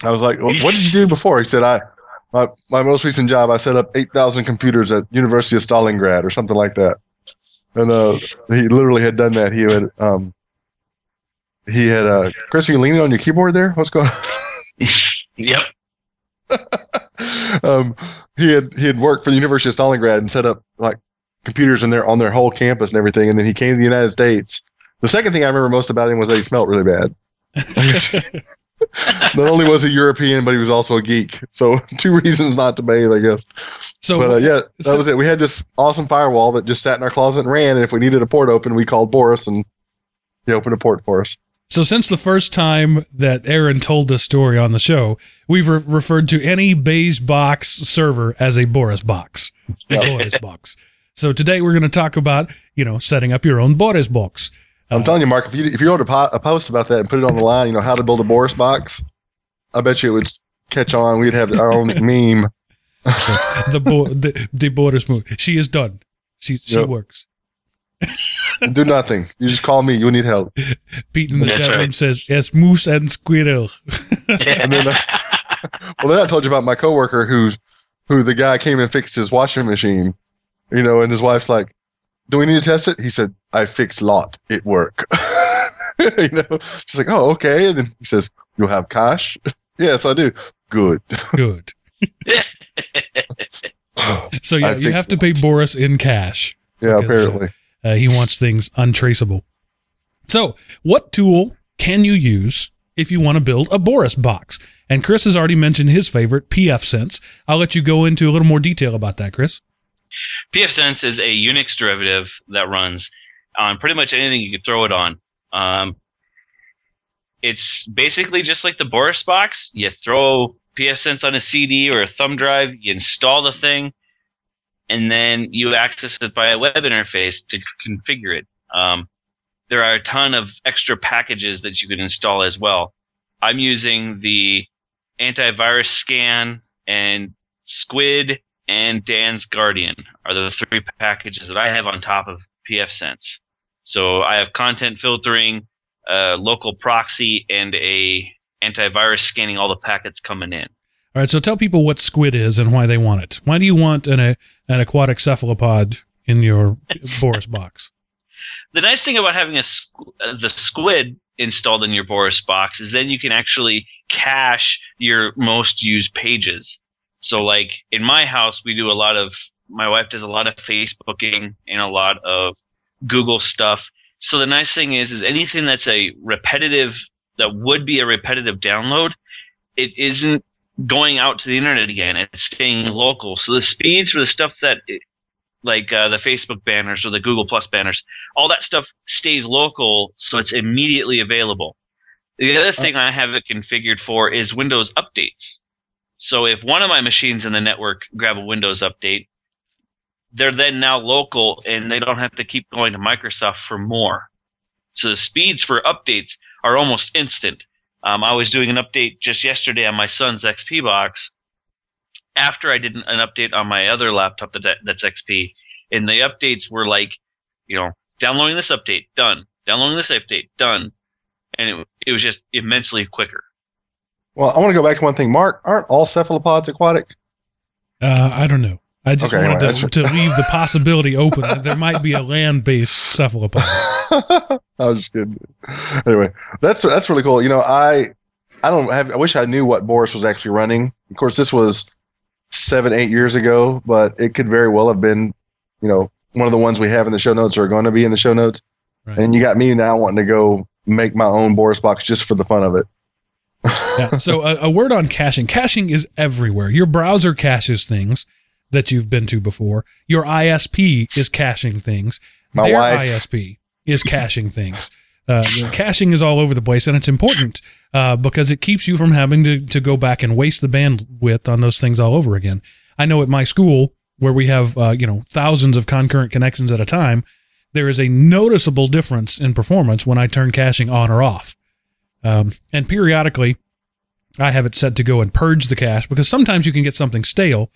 C: I was like, well, what did you do before? He said, I, my, my most recent job, I set up 8,000 computers at University of Stalingrad or something like that. And, uh, he literally had done that. He had, um, he had, uh, Chris, are you leaning on your keyboard there? What's going on? [LAUGHS]
D: Yep.
C: Um, he had, he had worked for the University of Stalingrad and set up like computers in their, on their whole campus and everything. And then he came to the United States. The second thing I remember most about him was that he smelled really bad. [LAUGHS] Not only was he European, but he was also a geek. So [LAUGHS] two reasons not to bathe, I guess.
A: So,
C: but uh, yeah, that
A: so-
C: was it. We had this awesome firewall that just sat in our closet and ran. And if we needed a port open, we called Boris and he opened a port for us.
A: So since the first time that Aaron told this story on the show, we've re- referred to any beige box server as a Boris box. A. Boris box. So today we're going to talk about, you know, setting up your own Boris box.
C: I'm
A: Uh,
C: telling you, Mark, if you if you wrote a, po- a post about that and put it on the line, you know how to build a Boris box, I bet you it would catch on. We'd have our own [LAUGHS] meme.
A: yes, the, Bo- the the Boris move. She is done. She she
C: Yep.
A: works. [LAUGHS]
C: Do nothing. You just call me. You need help.
A: Pete in the
D: That's
A: chat
D: right.
A: room says, "Yes, moose and squirrel." [LAUGHS]
C: And then, uh, Well, then I told you about my coworker who's who the guy came and fixed his washing machine. You know, and his wife's like, "Do we need to test it?" He said, "I fixed lot. It work." [LAUGHS] you know, she's like, "Oh, okay." And then he says, "You have cash?" yes, I do. Good.
A: Good. So yeah,
C: I
A: you have to pay Boris in cash.
C: Yeah,
A: Because, uh,
C: apparently.
A: Uh, he wants things untraceable. So, what tool can you use if you want to build a Boris box? And Chris has already mentioned his favorite, pfSense. I'll let you go into a little more detail about that, Chris.
B: pfSense is a Unix derivative that runs on pretty much anything you could throw it on. Um, it's basically just like the Boris box. You throw pfSense on a CD or a thumb drive, you install the thing, and then you access it by a web interface to configure it. Um, there are a ton of extra packages that you could install as well. I'm using the antivirus scan and Squid and Dan's Guardian are the three packages that I have on top of pfSense. So I have content filtering, uh, local proxy, and a antivirus scanning all the packets coming in.
A: All right, so tell people what squid is and why they want it. Why do you want an, a, an aquatic cephalopod in your [LAUGHS] Boris box?
B: The nice thing about having a squ- uh, the Squid installed in your Boris box is then you can actually cache your most used pages. So like in my house, we do a lot of, my wife does a lot of Facebooking and a lot of Google stuff. So the nice thing is, is anything that's a repetitive, that would be a repetitive download, it isn't going out to the internet again. and staying local. So the speeds for the stuff that, like uh, the Facebook banners or the Google Plus banners, all that stuff stays local, so it's immediately available. The other thing I have it configured for is Windows updates. So if one of my machines in the network grab a Windows update, they're then now local and they don't have to keep going to Microsoft for more. So the speeds for updates are almost instant. Um, I was doing an update just yesterday on my son's XP box after I did an an update on my other laptop that, that's XP, and the updates were like, you know, downloading this update, done. Downloading this update, done. And it, it was just immensely quicker.
C: Well, I want to go back to one thing. Mark, aren't all cephalopods aquatic?
A: Uh, I don't know. I just
C: Okay,
A: wanted
C: anyway,
A: to, to [LAUGHS] leave the possibility open that there might be a land-based cephalopod. [LAUGHS]
C: I was just kidding. Anyway, that's that's really cool. You know, I I don't have. I wish I knew what Boris was actually running. Of course, this was seven, eight years ago, but it could very well have been, you know, one of the ones we have in the show notes or are going to be in the show notes.
A: Right.
C: And you got me now wanting to go make my own Boris box just for the fun of it.
A: yeah. So a, a word on caching. Caching is everywhere. Your browser caches things that you've been to before. Your ISP is caching things.
C: My
A: Their
C: wife-
A: ISP is caching things. Uh, caching is all over the place, and it's important uh, because it keeps you from having to, to go back and waste the bandwidth on those things all over again. I know at my school where we have uh, you know thousands of concurrent connections at a time, there is a noticeable difference in performance when I turn caching on or off. Um, and periodically, I have it set to go and purge the cache because sometimes you can get something stale,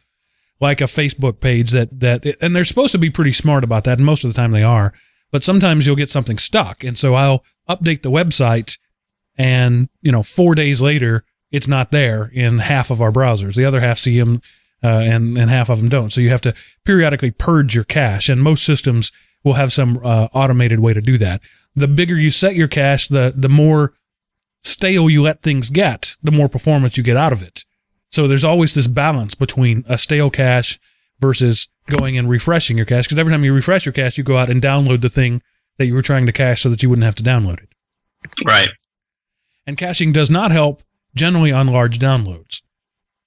A: like a Facebook page that that and they're supposed to be pretty smart about that, and most of the time they are. But sometimes you'll get something stuck, and so I'll update the website, and you know, four days later, it's not there in half of our browsers. The other half see them, uh, and and half of them don't. So you have to periodically purge your cache, and most systems will have some uh, automated way to do that. The bigger you set your cache, the the more stale you let things get, the more performance you get out of it. So there's always this balance between a stale cache versus going and refreshing your cache. Because every time you refresh your cache, you go out and download the thing that you were trying to cache so that you wouldn't have to download it.
B: Right.
A: And caching does not help generally on large downloads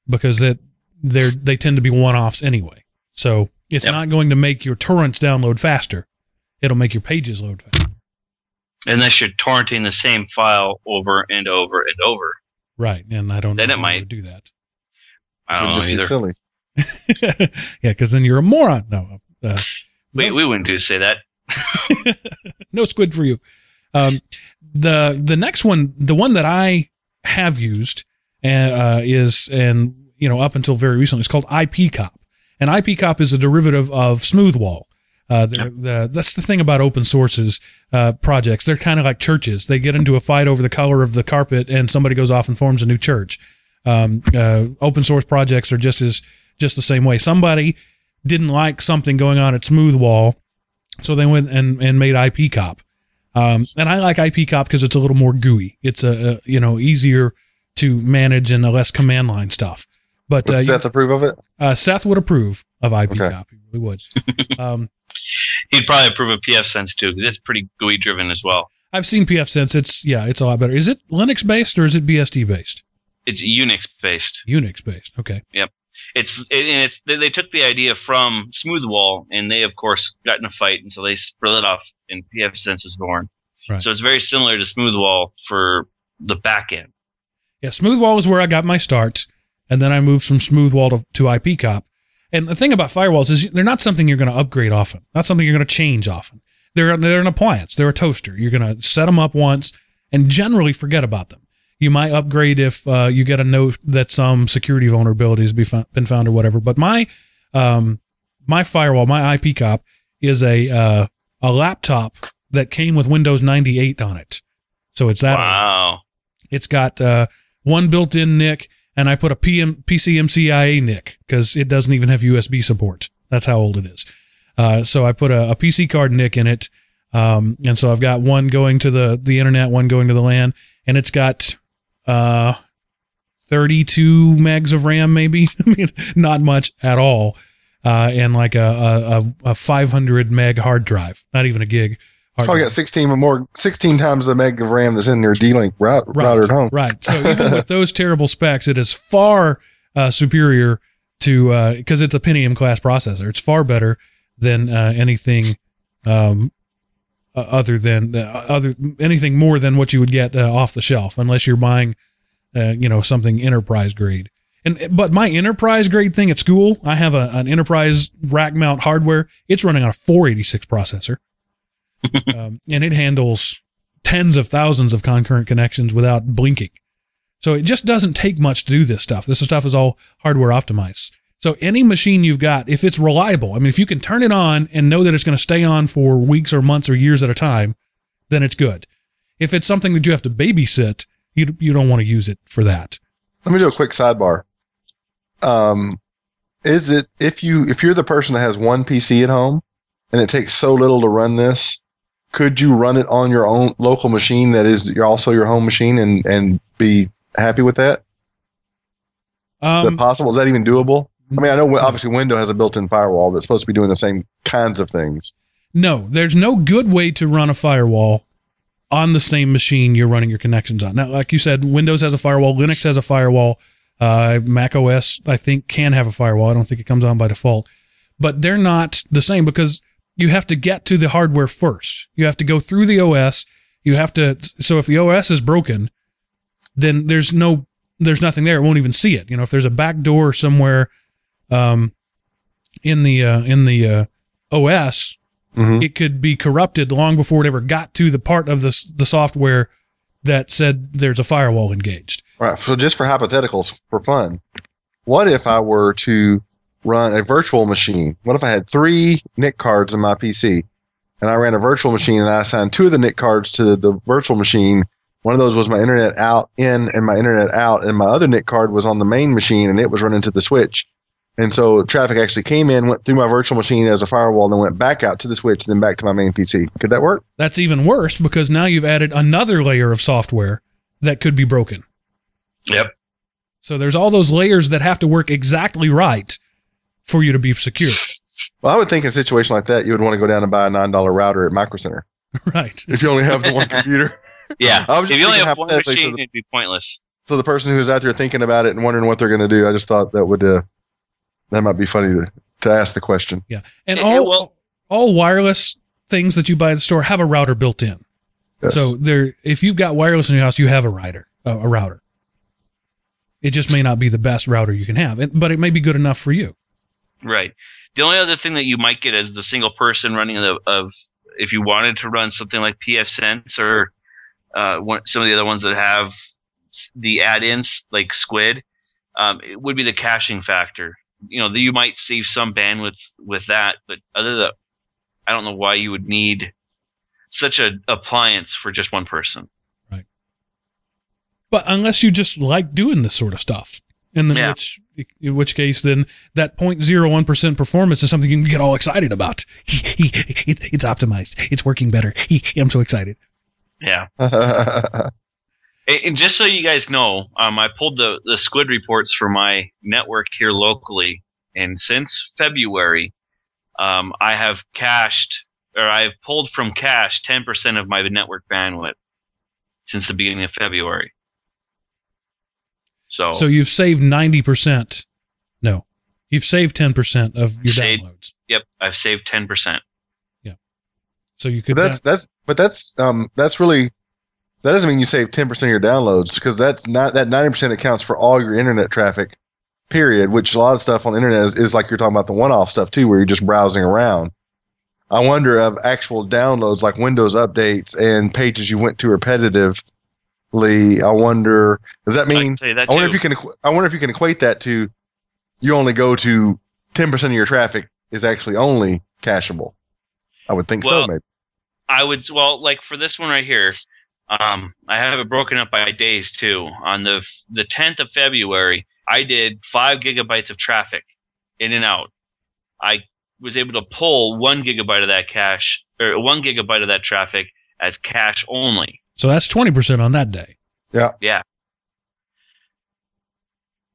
A: because that they they tend to be one-offs anyway. So it's
B: Yep.
A: not going to make your torrents download faster. It'll make your pages load faster.
B: Unless you're torrenting the same file over and over and over.
A: Right. And I don't
B: Then
A: know
B: it might.
A: to do that.
B: I don't know
C: just be
B: either.
C: silly. [LAUGHS]
A: yeah, because then you're a moron. No, uh,
B: We,
A: no,
B: we wouldn't do say that. [LAUGHS]
A: no squid for you. Um, the the next one, the one that I have used, uh, is and you know up until very recently, it's called IPCOP, and IPCOP is a derivative of Smoothwall. Uh, they're- the, that's the thing about open sources uh, projects. They're kind of like churches. They get into a fight over the color of the carpet, and somebody goes off and forms a new church. Um, uh, open source projects are just as just the same way. Somebody didn't like something going on at Smoothwall, so they went and, and made IPCOP. Um, and I like IPCOP because it's a little more gooey. It's a, a you know easier to manage and a less command line stuff. But
C: Would
A: uh,
C: Seth approve of it?
A: uh, Seth would approve of IPCOP.
C: Okay.
A: He really would. [LAUGHS] um,
B: He'd probably approve of PF Sense too, because it's pretty GUI driven as well.
A: I've seen PF Sense. It's yeah, it's a lot better. Is it Linux based or is it BSD based?
B: It's Unix based.
A: Unix based. Okay. Yep.
B: It's it, and it's they, they took the idea from Smoothwall, and they of course got in a fight, and so they split it off, and PF Sense was born.
A: Right.
B: So it's very similar to Smoothwall for the back end.
A: Yeah, Smoothwall was where I got my start, and then I moved from Smoothwall to, to IPCOP. And the thing about firewalls is they're not something you're going to upgrade often. Not something you're going to change often. They're they're an appliance. They're a toaster. You're going to set them up once and generally forget about them. You might upgrade if uh, you get a note that some security vulnerability has be fo- been found or whatever. But my um, my firewall, my IPCOP, is a uh, a laptop that came with Windows 98 on it. So it's that.
B: wow.
A: It's got uh, one built-in NIC, and I put a PM, PCMCIA NIC because it doesn't even have USB support. That's how old it is. Uh, so I put a, a PC card NIC in it, um, and so I've got one going to the the internet, one going to the LAN, and it's got uh, 32 megs of RAM, maybe. [LAUGHS] I mean, not much at all, uh, and like a, a, a 500 meg hard drive, not even a gig. Hard
C: Oh,
A: drive.
C: got 16 more, 16 times the meg of RAM that's in your D-Link route, router at home.
A: Right. So [LAUGHS] even with those terrible specs, it is far uh, superior to because it's a Pentium class processor. It's far better than uh, anything um, uh, other than uh, other anything more than what you would get uh, off the shelf, unless you're buying uh, you know something enterprise grade. And but my enterprise grade thing at school, I have a, an enterprise rack mount hardware. It's running on a 486 processor, [LAUGHS] um, and it handles tens of thousands of concurrent connections without blinking. So it just doesn't take much to do this stuff. This stuff is all hardware optimized. So any machine you've got, if it's reliable, I mean, if you can turn it on and know that it's going to stay on for weeks or months or years at a time, then it's good. If it's something that you have to babysit, you you don't want to use it for that.
C: Let me do a quick sidebar. Um, is it if you if you're the person that has one PC at home and it takes so little to run this, could you run it on your own local machine that is also your home machine and and be happy with that? Is that
A: Um,
C: possible? Is that even doable? I mean, I know obviously Windows has a built-in firewall that's supposed to be doing the same kinds of things.
A: No, there's no good way to run a firewall on the same machine you're running your connections on. Now, like you said, Windows has a firewall, Linux has a firewall, uh, Mac OS, I think, can have a firewall. I don't think it comes on by default, but they're not the same because you have to get to the hardware first. You have to go through the OS. You have to, so if the OS is broken, then there's no, there's nothing there. It won't even see it. You know, if there's a back door somewhere, um, in the, uh, in the, uh, OS,
C: Mhm.
A: it could be corrupted long before it ever got to the part of the, the software that said there's a firewall engaged.
C: Right. So just for hypotheticals, for fun, what if I were to run a virtual machine? What if I had three NIC cards in my PC and I ran a virtual machine and I assigned two of the NIC cards to the, the virtual machine? One of those was my internet out in and my internet out, and my other NIC card was on the main machine and it was running to the switch. And so traffic actually came in, went through my virtual machine as a firewall, and then went back out to the switch, then back to my main PC. Could that work?
A: That's even worse because now you've added another layer of software that could be broken.
B: Yep.
A: So there's all those layers that have to work exactly right for you to be secure. [LAUGHS]
C: Well, I would think in a situation like that, you would want to go down and buy a nine dollar router at Micro Center
A: right.
C: if you only have the one [LAUGHS] computer.
B: Yeah. [LAUGHS]
C: I was
B: If
C: just
B: you only have one
C: hypothetically, so
B: machine,
C: the-
B: it'd be pointless.
C: So the person who's out there thinking about it and wondering what they're going to do, I just thought that would uh, that might be funny to, to ask the question.
A: Yeah. And
B: Yeah,
A: all
B: well-
A: all wireless things that you buy at the store have a router built in.
C: Yes.
A: So there if you've got wireless in your house, you have a router, uh, a router. It just may not be the best router you can have, but it may be good enough for you.
B: Right. The only other thing that you might get as the single person running the of if you wanted to run something like pfSense or uh, one, some of the other ones that have the add-ins like Squid, um, it would be the caching factor. You know, you might save some bandwidth with that, but other than I don't know why you would need such a appliance for just one person. Right.
A: But unless you just like doing this sort of stuff, and then
B: Yeah.
A: which in which case then that 0.01 percent performance is something you can get all excited about. [LAUGHS] It's optimized. It's working better. [LAUGHS] I'm so excited.
B: Yeah. [LAUGHS] And and just so you guys know, um, I pulled the, the squid reports for my network here locally, and since February, um, I have cached or I've pulled from cache 10% of my network bandwidth since the beginning of February. So,
A: So you've saved 90 percent. No, you've saved 10 percent of your
B: Saved-
A: downloads.
B: yep, I've saved 10%. Yeah.
A: So you could.
C: but that's that's but that's um that's really that doesn't mean you save ten percent of your downloads because that's not that ninety percent accounts for all your internet traffic. Period. Which a lot of stuff on the internet is, is like you're talking about the one-off stuff too, where you're just browsing around. I wonder of actual downloads like Windows updates and pages you went to repetitively. I wonder does that mean
B: you that
C: I wonder
B: too.
C: if you can. I wonder if you can equate that to you only go to ten percent of your traffic is actually only cacheable. I would think
B: Well,
C: so. Maybe.
B: I would well, like for this one right here, um, I have it broken up by days too. On the the 10th of February, I did five gigabytes of traffic in and out. I was able to pull one gigabyte of that cache or one gigabyte of that traffic as cache only.
A: so that's 20 percent on that day. Yeah. Yeah.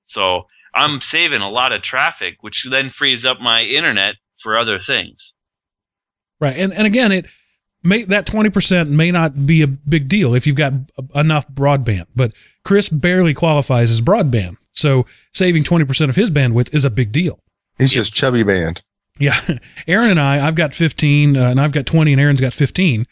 B: So I'm saving a lot of traffic, which then frees up my internet for other things.
A: Right. And and again, it may that 20% may not be a big deal if you've got enough broadband, but Chris barely qualifies as broadband. So saving 20% of his bandwidth is a big deal.
C: He's just chubby band.
A: Yeah. [LAUGHS] Aaron and I, I've got 15 uh, and I've got 20 and Aaron's got 15.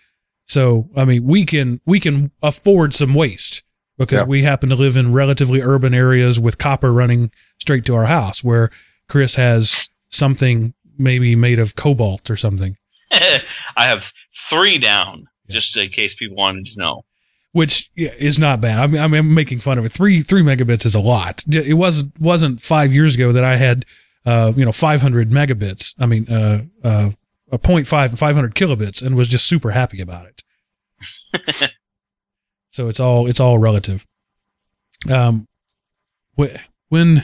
A: So, I mean, we can we can afford some waste because
C: Yeah.
A: we happen to live in relatively urban areas with copper running straight to our house where Chris has something maybe made of cobalt or something. [LAUGHS]
B: I have three down,
A: Yeah.
B: just in case people wanted to know.
A: which yeah, is not bad. I mean, I mean, I'm making fun of it. Three three megabits is a lot. It was wasn't five years ago that I had, uh, you know, 500 megabits. I mean, uh, uh, a 0.5 and 500 kilobits, and was just super happy about it. [LAUGHS] so it's all it's all relative. Um, when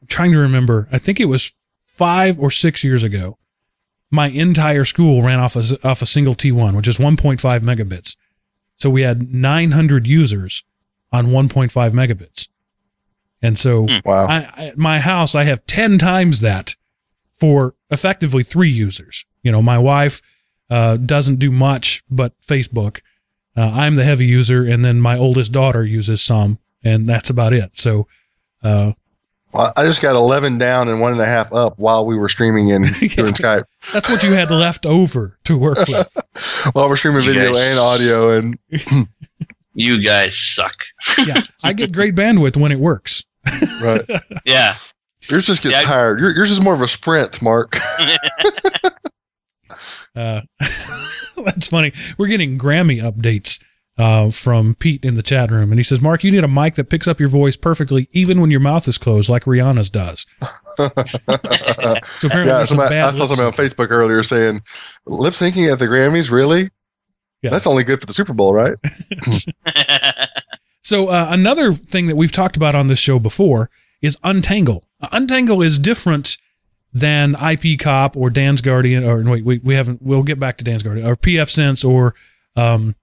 A: I'm trying to remember, I think it was five or six years ago. My entire school ran off a, off a single T1, which is 1.5 megabits. So we had 900 users on 1.5 megabits. And so
B: Hmm.
C: Wow.
A: I, I, my house, I have 10 times that for effectively three users. You know, my wife uh, doesn't do much but Facebook. Uh, I'm the heavy user, and then my oldest daughter uses some, and that's about it. So, uh,
C: Well, I just got 11 down and one and a half up while we were streaming in [LAUGHS] doing Skype.
A: that's what you had left over to work with. [LAUGHS]
C: While we're streaming
B: You
C: video
B: guys-
C: and audio, and [LAUGHS]
B: You guys suck.
A: Yeah, I get great bandwidth when it works.
C: right,
B: Yeah.
C: yours just gets
B: Yeah.
C: tired. Your, yours is more of a sprint, Mark.
A: Uh, that's funny. We're getting Grammy updates uh, from Pete in the chat room, and he says, "Mark, you need a mic that picks up your voice perfectly, even when your mouth is closed, like Rihanna's does." [LAUGHS] So apparently,
C: yeah,
A: there's some
C: somebody,
A: bad
C: I saw
A: lip
C: somebody on. Facebook earlier saying lip syncing at the Grammys. Really?
A: Yeah.
C: That's only good for the Super Bowl, right? [LAUGHS] [LAUGHS]
A: So uh, another thing that we've talked about on this show before is Untangle. Uh, Untangle is different than IP Cop or Dan's Guardian, or wait, we, we haven't. We'll get back to Dan's Guardian or PF Sense or um,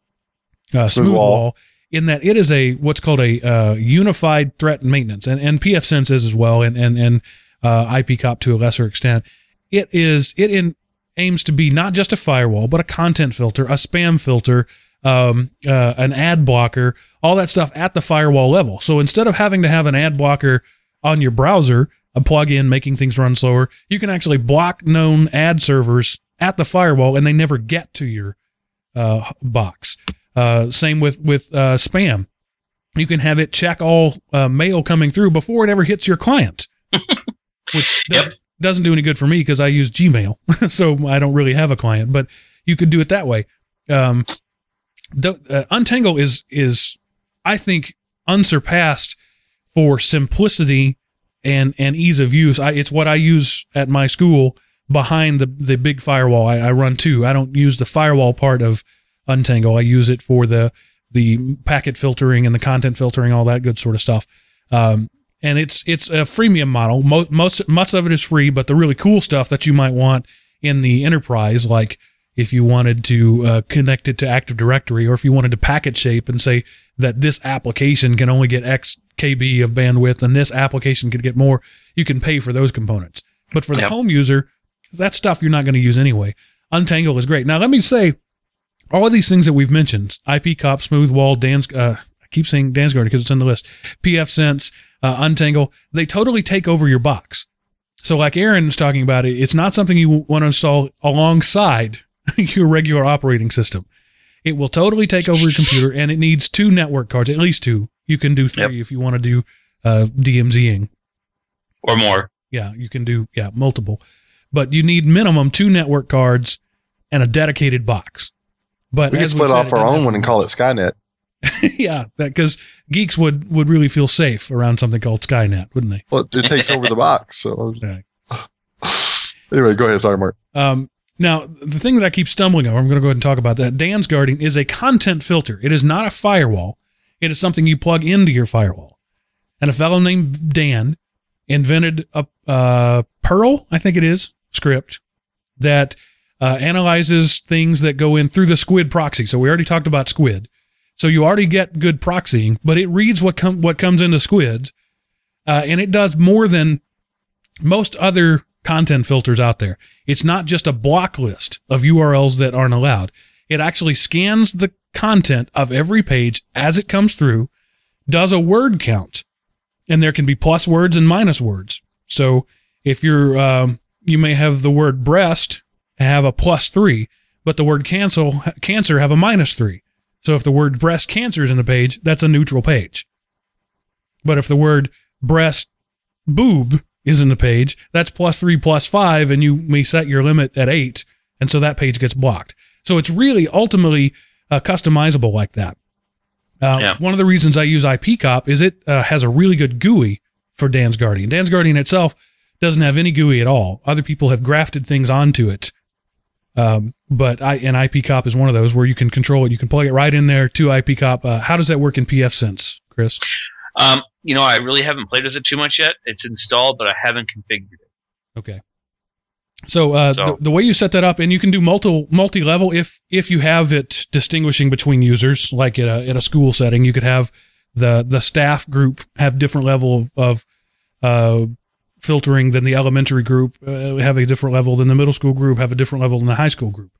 A: uh,
C: Smooth
A: Smooth
C: Wall.
A: In that it is a what's called a uh, unified threat maintenance, and, and PF Sense is as well, and and and uh, IP Cop to a lesser extent. It is it in aims to be not just a firewall, but a content filter, a spam filter, um, uh, an ad blocker, all that stuff at the firewall level. So instead of having to have an ad blocker on your browser, a plugin making things run slower, you can actually block known ad servers at the firewall, and they never get to your uh, box. Uh, same with with uh, spam. You can have it check all uh, mail coming through before it ever hits your client, [LAUGHS] which does,
B: Yep.
A: doesn't do any good for me because I use Gmail, [LAUGHS] so I don't really have a client. But you could do it that way. Um, the, uh, Untangle is is I think unsurpassed for simplicity and and ease of use. I, it's what I use at my school behind the the big firewall. I, I run too. I don't use the firewall part of Untangle. I use it for the the packet filtering and the content filtering, all that good sort of stuff. Um, and it's it's a freemium model. Most most much of it is free, but the really cool stuff that you might want in the enterprise, like if you wanted to uh, connect it to Active Directory, or if you wanted to packet shape and say that this application can only get X KB of bandwidth and this application could get more, you can pay for those components. But for the
B: Yep.
A: home user, that stuff you're not going to use anyway. Untangle is great. Now let me say, all of these things that we've mentioned, IP Cop, Smooth Wall, Dan's, uh, I keep saying Dan's Guard because it's on the list, PF Sense, uh, Untangle, they totally take over your box. So like Aaron was talking about it, it's not something you want to install alongside [LAUGHS] your regular operating system. It will totally take over your computer and it needs two network cards, at least two. You can do three if you want to do uh, DMZing.
B: or more.
A: Yeah, you can do yeah multiple, but you need minimum two network cards and a dedicated box. But
C: We can
A: as
C: split
A: said,
C: off
A: it
C: our own one and call it Skynet. [LAUGHS]
A: yeah, because geeks would would really feel safe around something called Skynet, wouldn't they?
C: Well, it takes over the box. So [LAUGHS] [SIGHS] anyway, go ahead. Sorry, Mark.
A: Um, now, the thing that I keep stumbling over, I'm going to go ahead and talk about that. Dan's Guardian is a content filter. It is not a firewall. It is something you plug into your firewall. And a fellow named Dan invented a uh, Perl, I think it is, script that uh, analyzes things that go in through the Squid proxy. So we already talked about Squid. So you already get good proxying, but it reads what com- what comes into Squid, uh, and it does more than most other content filters out there. It's not just a block list of URLs that aren't allowed. It actually scans the content of every page as it comes through, does a word count, and there can be plus words and minus words. So if you're, um, you may have the word breast have a plus three, but the word cancel, cancer have a minus three. So if the word breast cancer is in the page, that's a neutral page. But if the word breast boob is in the page, that's plus three, plus five, and you may set your limit at eight, and so that page gets blocked. So it's really ultimately uh, customizable like that. Uh,
B: Yeah.
A: One of the reasons I use IPCOP is it uh, has a really good GUI for Dan's Guardian. Dan's Guardian itself doesn't have any GUI at all. Other people have grafted things onto it. Um, but I, and IPCOP is one of those where you can control it. You can plug it right in there to IPCOP. Uh, how does that work in PF Sense, Chris?
B: Um, you know, I really haven't played with it too much yet. It's installed, but I haven't configured it.
A: Okay. So, uh,
B: So-
A: The, the way you set that up, and you can do multi multi level if if you have it distinguishing between users, like in a in a school setting, you could have the the staff group have different level of, of uh, filtering than the elementary group uh, have a different level than the middle school group have a different level than the high school group.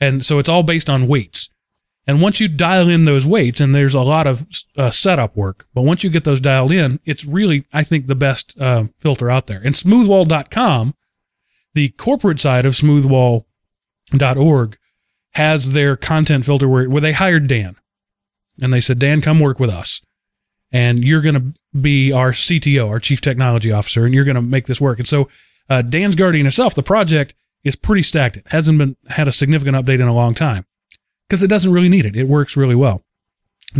A: And so it's all based on weights. And once you dial in those weights and there's a lot of uh, setup work but once you get those dialed in it's really i think the best uh, filter out there. And smoothwall.com the corporate side of smoothwall.org has their content filter where, where they hired dan. And they said dan come work with us and you're going to be our CTO, our chief technology officer, and you're going to make this work. And so, uh, Dan's Guardian itself, the project is pretty stacked. It hasn't been had a significant update in a long time because it doesn't really need it. It works really well.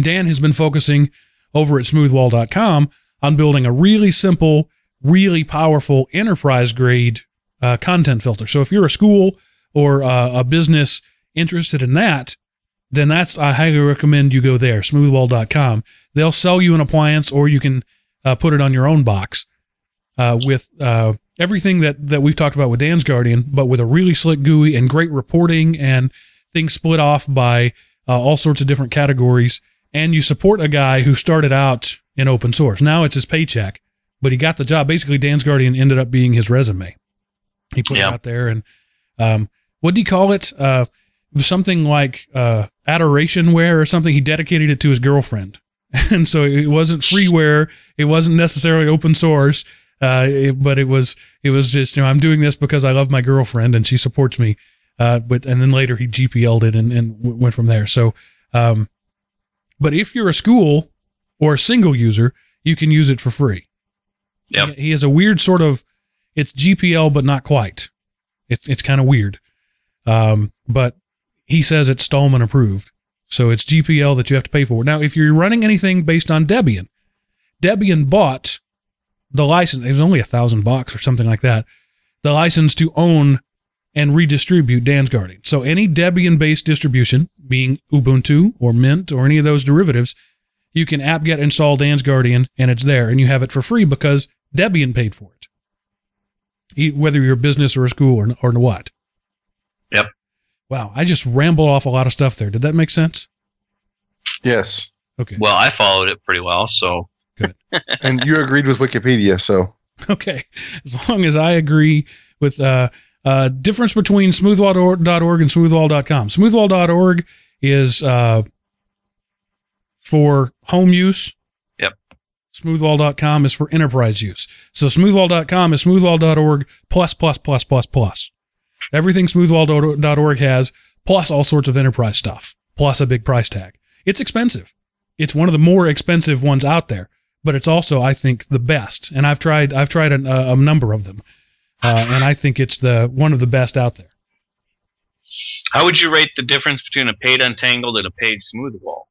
A: Dan has been focusing over at smoothwall.com on building a really simple, really powerful enterprise grade uh, content filter. So if you're a school or uh, a business interested in that, then that's I highly recommend you go there, smoothwall.com. They'll sell you an appliance, or you can uh, put it on your own box uh, with uh, everything that that we've talked about with Dan's Guardian, but with a really slick GUI and great reporting and things split off by uh, all sorts of different categories. And you support a guy who started out in open source. Now it's his paycheck, but he got the job. Basically, Dan's Guardian ended up being his resume. He put
B: Yeah.
A: it out there, and um, what do you call it? Something like uh, adoration ware or something. He dedicated it to his girlfriend, [LAUGHS] and so it wasn't freeware. It wasn't necessarily open source, uh, it- but it was it was just you know I'm doing this because I love my girlfriend and she supports me. Uh, but and then later he GPL'd it and, and w- went from there. So, um, but if you're a school or a single user, you can use it for free.
B: Yep.
A: He, he has a weird sort of it's GPL but not quite. It's it's kind of weird. Um, but he says it's Stallman approved. So it's GPL that you have to pay for. Now, if you're running anything based on Debian, Debian bought the license. It was only a thousand bucks or something like that. The license to own and redistribute Dan's Guardian. So any Debian based distribution, being Ubuntu or Mint or any of those derivatives, you can apt-get install Dan's Guardian and it's there and you have it for free because Debian paid for it. Whether you're a business or a school or, or what.
B: Yep.
A: Wow. I just rambled off a lot of stuff there. Did that make sense?
C: Yes.
A: Okay.
B: Well, I followed it pretty well, so good. [LAUGHS]
C: And you agreed with Wikipedia, so
A: Okay. As long as I agree with uh uh difference between smoothwall.org and smoothwall.com. Smoothwall.org is uh for home use.
B: Yep.
A: Smoothwall.com is for enterprise use. So smoothwall.com is smoothwall.org plus plus plus plus plus. Everything smoothwall.org has plus all sorts of enterprise stuff, plus a big price tag. It's expensive. It's one of the more expensive ones out there but it's also I think the best. And I've tried I've tried a, a number of them, uh, and I think it's the one of the best out there.
B: how would you rate the difference between a paid untangled and a paid smoothwall?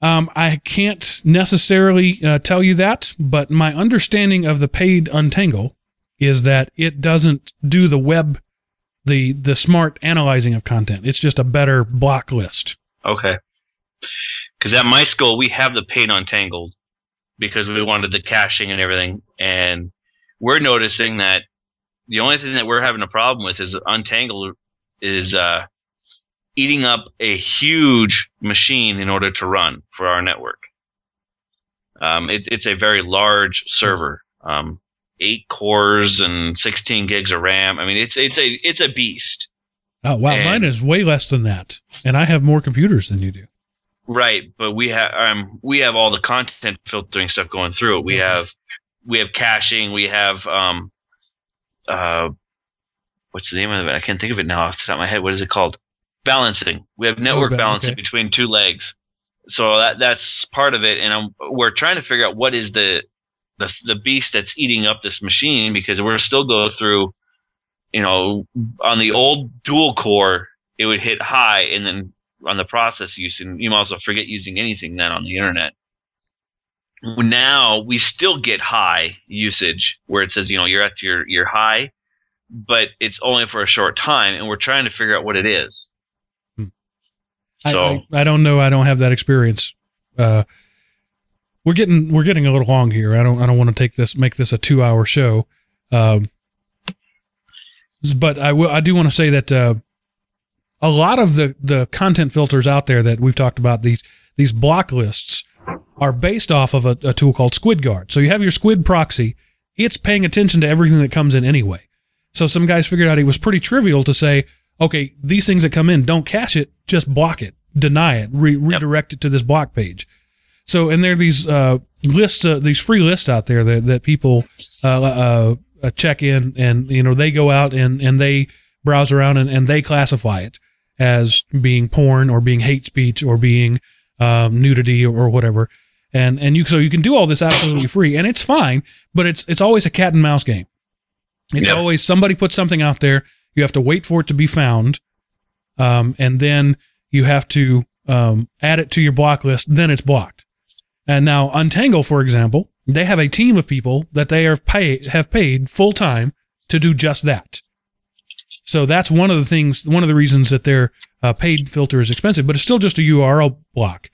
A: Um, I can't necessarily uh, tell you that, but my understanding of the paid Untangle is that it doesn't do the web, the the smart analyzing of content. It's just a better block list.
B: Okay. Because at my school, we have the paid untangled because we wanted the caching and everything. And we're noticing that the only thing that we're having a problem with is untangled is uh, eating up a huge machine in order to run for our network. Um, it, it's a very large server, um, eight cores and 16 gigs of RAM. I mean, it's it's a it's a beast.
A: Oh wow,
B: And-
A: mine is way less than that, and I have more computers than you do.
B: Right, but we have um we have all the content filtering stuff going through it. We
A: Okay.
B: have we have caching. We have um uh what's the name of it? I can't think of it now off the top of my head. What is it called? Balancing. We have network
A: ba-
B: balancing
A: okay.
B: between two legs. So that that's part of it, and I'm, we're trying to figure out what is the the the beast that's eating up this machine because we're still go through, you know, on the old dual core it would hit high, and then on the process use, and you might also forget using anything then on the internet. Now we still get high usage where it says, you know, you're at your, your high, but it's only for a short time, and we're trying to figure out what it is.
A: I,
B: So
A: I, I don't know. I don't have that experience. Uh, we're getting we're getting a little long here. I don't I don't want to take this make this a two hour show. Um, but I will I do want to say that uh, a lot of the the content filters out there that we've talked about these these block lists are based off of a, a tool called SquidGuard. So you have your Squid proxy. It's paying attention to everything that comes in anyway. So some guys figured out it was pretty trivial to say, okay, these things that come in, don't cache it, just block it, deny it, re- redirect it to this block page. So, and there are these uh, lists, uh, these free lists out there that, that people uh, uh, uh, check in, and you know they go out and and they browse around and, and they classify it as being porn or being hate speech or being um, nudity or, whatever. And and you so you can do all this absolutely free, and it's fine, but it's it's always a cat and mouse game. It's
B: Yep.
A: always somebody puts something out there. You have to wait for it to be found, um, and then you have to um, add it to your block list. Then it's blocked. And now Untangle, for example, they have a team of people that they have paid full time to do just that. So that's one of the things, one of the reasons that their uh, paid filter is expensive, but it's still just a URL block.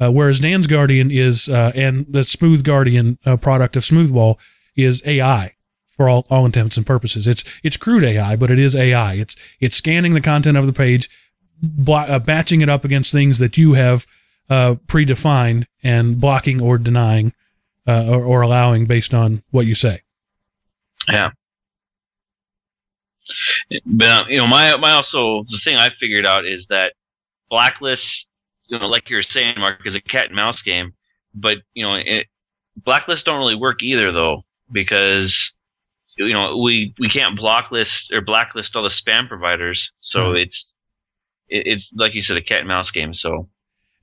A: Uh, whereas Dan's Guardian is, uh, and the Smooth Guardian uh, product of Smoothwall is AI for all, all intents and purposes. It's it's crude AI, but it is AI. It's it's scanning the content of the page, uh, batching it up against things that you have uh, predefined and blocking or denying uh, or, or allowing based on what you say.
B: Yeah. But uh, you know, my my also the thing I figured out is that blacklists, you know, like you were saying, Mark, is a cat and mouse game. But you know, it, blacklists don't really work either, though, because you know we we can't blacklist or blacklist all the spam providers. So it's it, it's like you said, a cat and mouse game. So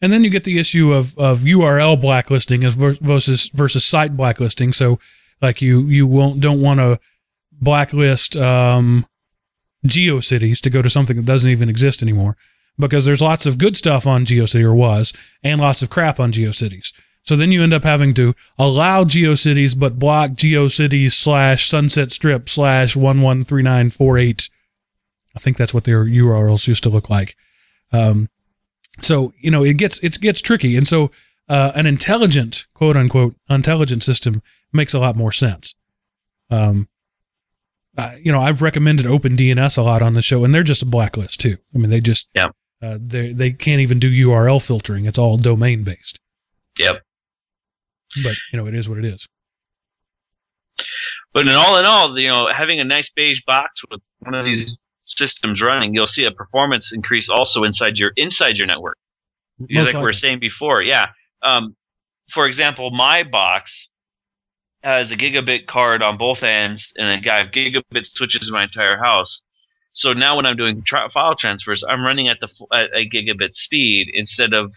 A: And then you get the issue of, of URL blacklisting as versus versus site blacklisting. So like you you won't don't want to blacklist um, GeoCities to go to something that doesn't even exist anymore because there's lots of good stuff on GeoCity or was and lots of crap on GeoCities. So then you end up having to allow GeoCities but block GeoCities slash Sunset Strip slash one one three nine four eight. I think that's what their URLs used to look like. Um, so you know it gets it gets tricky, and so uh, an intelligent quote unquote intelligent system makes a lot more sense. Um, uh, you know, I've recommended OpenDNS a lot on the show, and they're just a blacklist too. I mean, they just
B: Yeah.
A: uh, they they can't even do URL filtering; it's all domain based.
B: yep.
A: But you know, it is what it is.
B: But in all in all, you know, having a nice beige box with one of these systems running, you'll see a performance increase also inside your inside your network.
A: Most
B: like we were saying before, yeah. Um, for example, my box has a gigabit card on both ends, and then I have gigabit switches in my entire house. So now when I'm doing tra- file transfers, I'm running at the f- at a gigabit speed instead of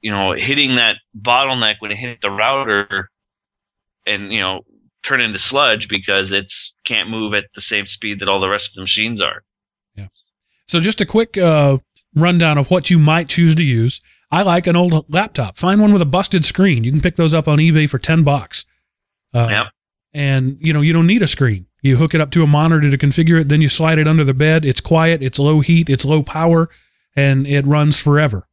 B: you know hitting that bottleneck when it hit the router, and you know turn into sludge because it's can't move at the same speed that all the rest of the machines are.
A: So just a quick uh, rundown of what you might choose to use. I like an old laptop. Find one with a busted screen. You can pick those up on eBay for ten bucks. Uh,
B: Yep.
A: And you know you don't need a screen. You hook it up to a monitor to configure it. Then you slide it under the bed. It's quiet. It's low heat. It's low power, and it runs forever.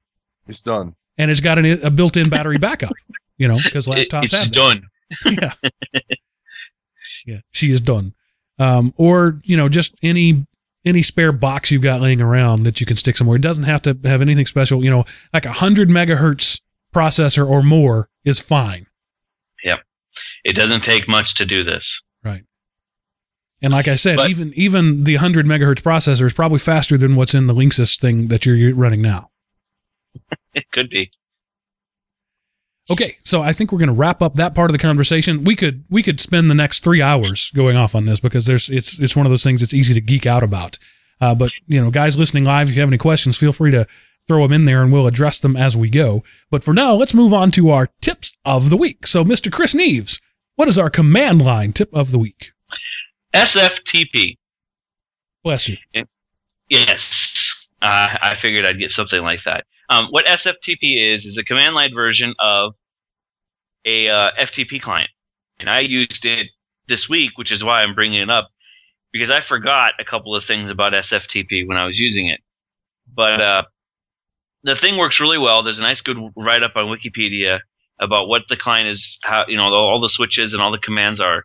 C: It's done.
A: And it's got an, a built-in battery backup. You know because
B: It-
A: laptops
B: it's
A: have
B: done. [LAUGHS]
A: yeah. [LAUGHS] yeah, she is done. Um, or you know, just any any spare box you've got laying around that you can stick somewhere. It doesn't have to have anything special. You know, like a hundred megahertz processor or more is fine. Yep.
B: It doesn't take much to do this.
A: Right. And like I said,
B: But-
A: even even the hundred megahertz processor is probably faster than what's in the Linksys thing that you're running now. [LAUGHS]
B: It could be.
A: Okay, so I think we're going to wrap up that part of the conversation. We could we could spend the next three hours going off on this because there's it's it's one of those things that's easy to geek out about. Uh, but you know, guys listening live, if you have any questions, feel free to throw them in there, and we'll address them as we go. But for now, let's move on to our tips of the week. So, Mr. Chris Neves, what is our command line tip of the week?
B: SFTP.
A: Bless you.
B: Yes. Uh, I figured I'd get something like that. Um, what SFTP is, is a command line version of a uh, FTP client. And I used it this week, which is why I'm bringing it up, because I forgot a couple of things about SFTP when I was using it. But uh, the thing works really well. There's a nice, good write up on Wikipedia about what the client is, how you know all the switches and all the commands are.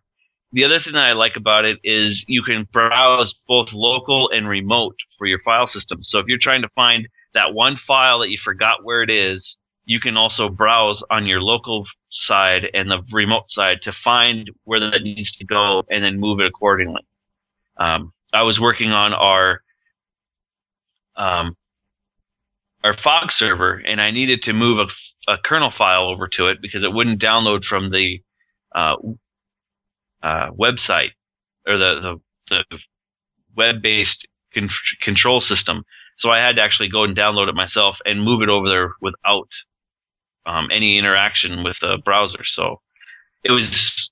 B: The other thing that I like about it is you can browse both local and remote for your file system. So if you're trying to find that one file that you forgot where it is you can also browse on your local side and the remote side to find where that needs to go and then move it accordingly. Um, I was working on our um, our fog server, and I needed to move a, a, kernel file over to it because it wouldn't download from the uh, uh, website or the the, the web based con- control system. So I had to actually go and download it myself and move it over there without um, any interaction with the browser. So it was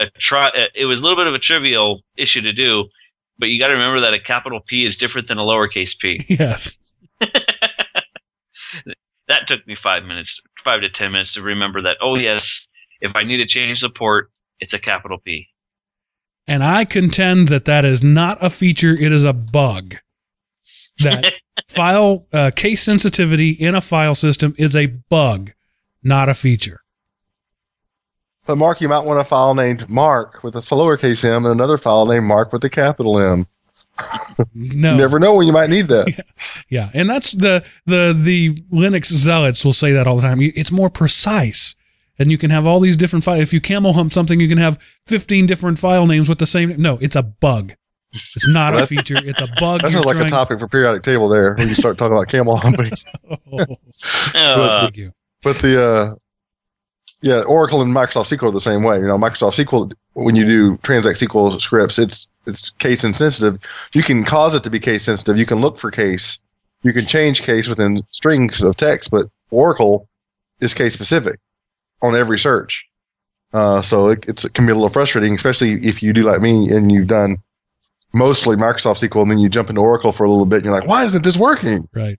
B: a try. It was a little bit of a trivial issue to do, but you got to remember that a capital P is different than a lowercase p. [LAUGHS]
A: Yes. [LAUGHS]
B: that took me five minutes, five to ten minutes to remember that. Oh yes, if I need to change the port, it's a capital P.
A: And I contend that that is not a feature; it is a bug. That [LAUGHS] file uh, case sensitivity in a file system is a bug, not a feature.
C: But Mark, you might want a file named Mark with a lowercase m and another file named Mark with a capital M. [LAUGHS]
A: No,
C: you never know when you might need that. [LAUGHS]
A: Yeah. yeah, and that's the the the Linux zealots will say that all the time. It's more precise, and you can have all these different files. If you camel hump something, you can have fifteen different file names with the same. No, it's a bug. It's not a feature. It's a bug.
C: That sounds like
A: trying-
C: a topic for periodic table there when you start talking about camel humping. [LAUGHS]
A: Oh,
B: Uh,
A: thank you.
C: But the uh, yeah, Oracle and Microsoft SQL are the same way. You know, Microsoft SQL when you do transact SQL scripts, it's it's case insensitive. You can cause it to be case sensitive. You can look for case. You can change case within strings of text, but Oracle is case specific on every search. Uh, so it, it's, it can be a little frustrating, especially if you do like me and you've done mostly Microsoft SQL and then you jump into Oracle for a little bit and you're like, why isn't this working?
A: Right.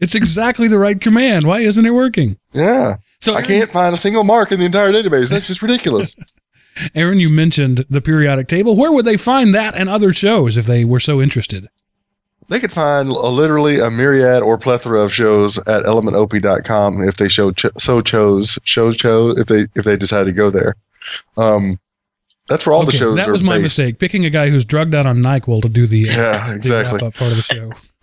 A: It's exactly the right command. Why isn't it working?
C: Yeah.
A: So
C: I can't find a single mark in the entire database. That's just ridiculous. [LAUGHS]
A: Aaron, you mentioned the periodic table. Where would they find that and other shows if they were so interested?
C: they could find a, literally a myriad or plethora of shows at elementop.com if they show cho- so chose show chose if they if they decide to go there. Um, that's where all the shows
A: that was my
C: based.
A: mistake. Picking a guy who's drugged out on Nyquil to do the,
C: Yeah, exactly.
A: wrap-up part of the show. [LAUGHS] [CLEARS THROAT]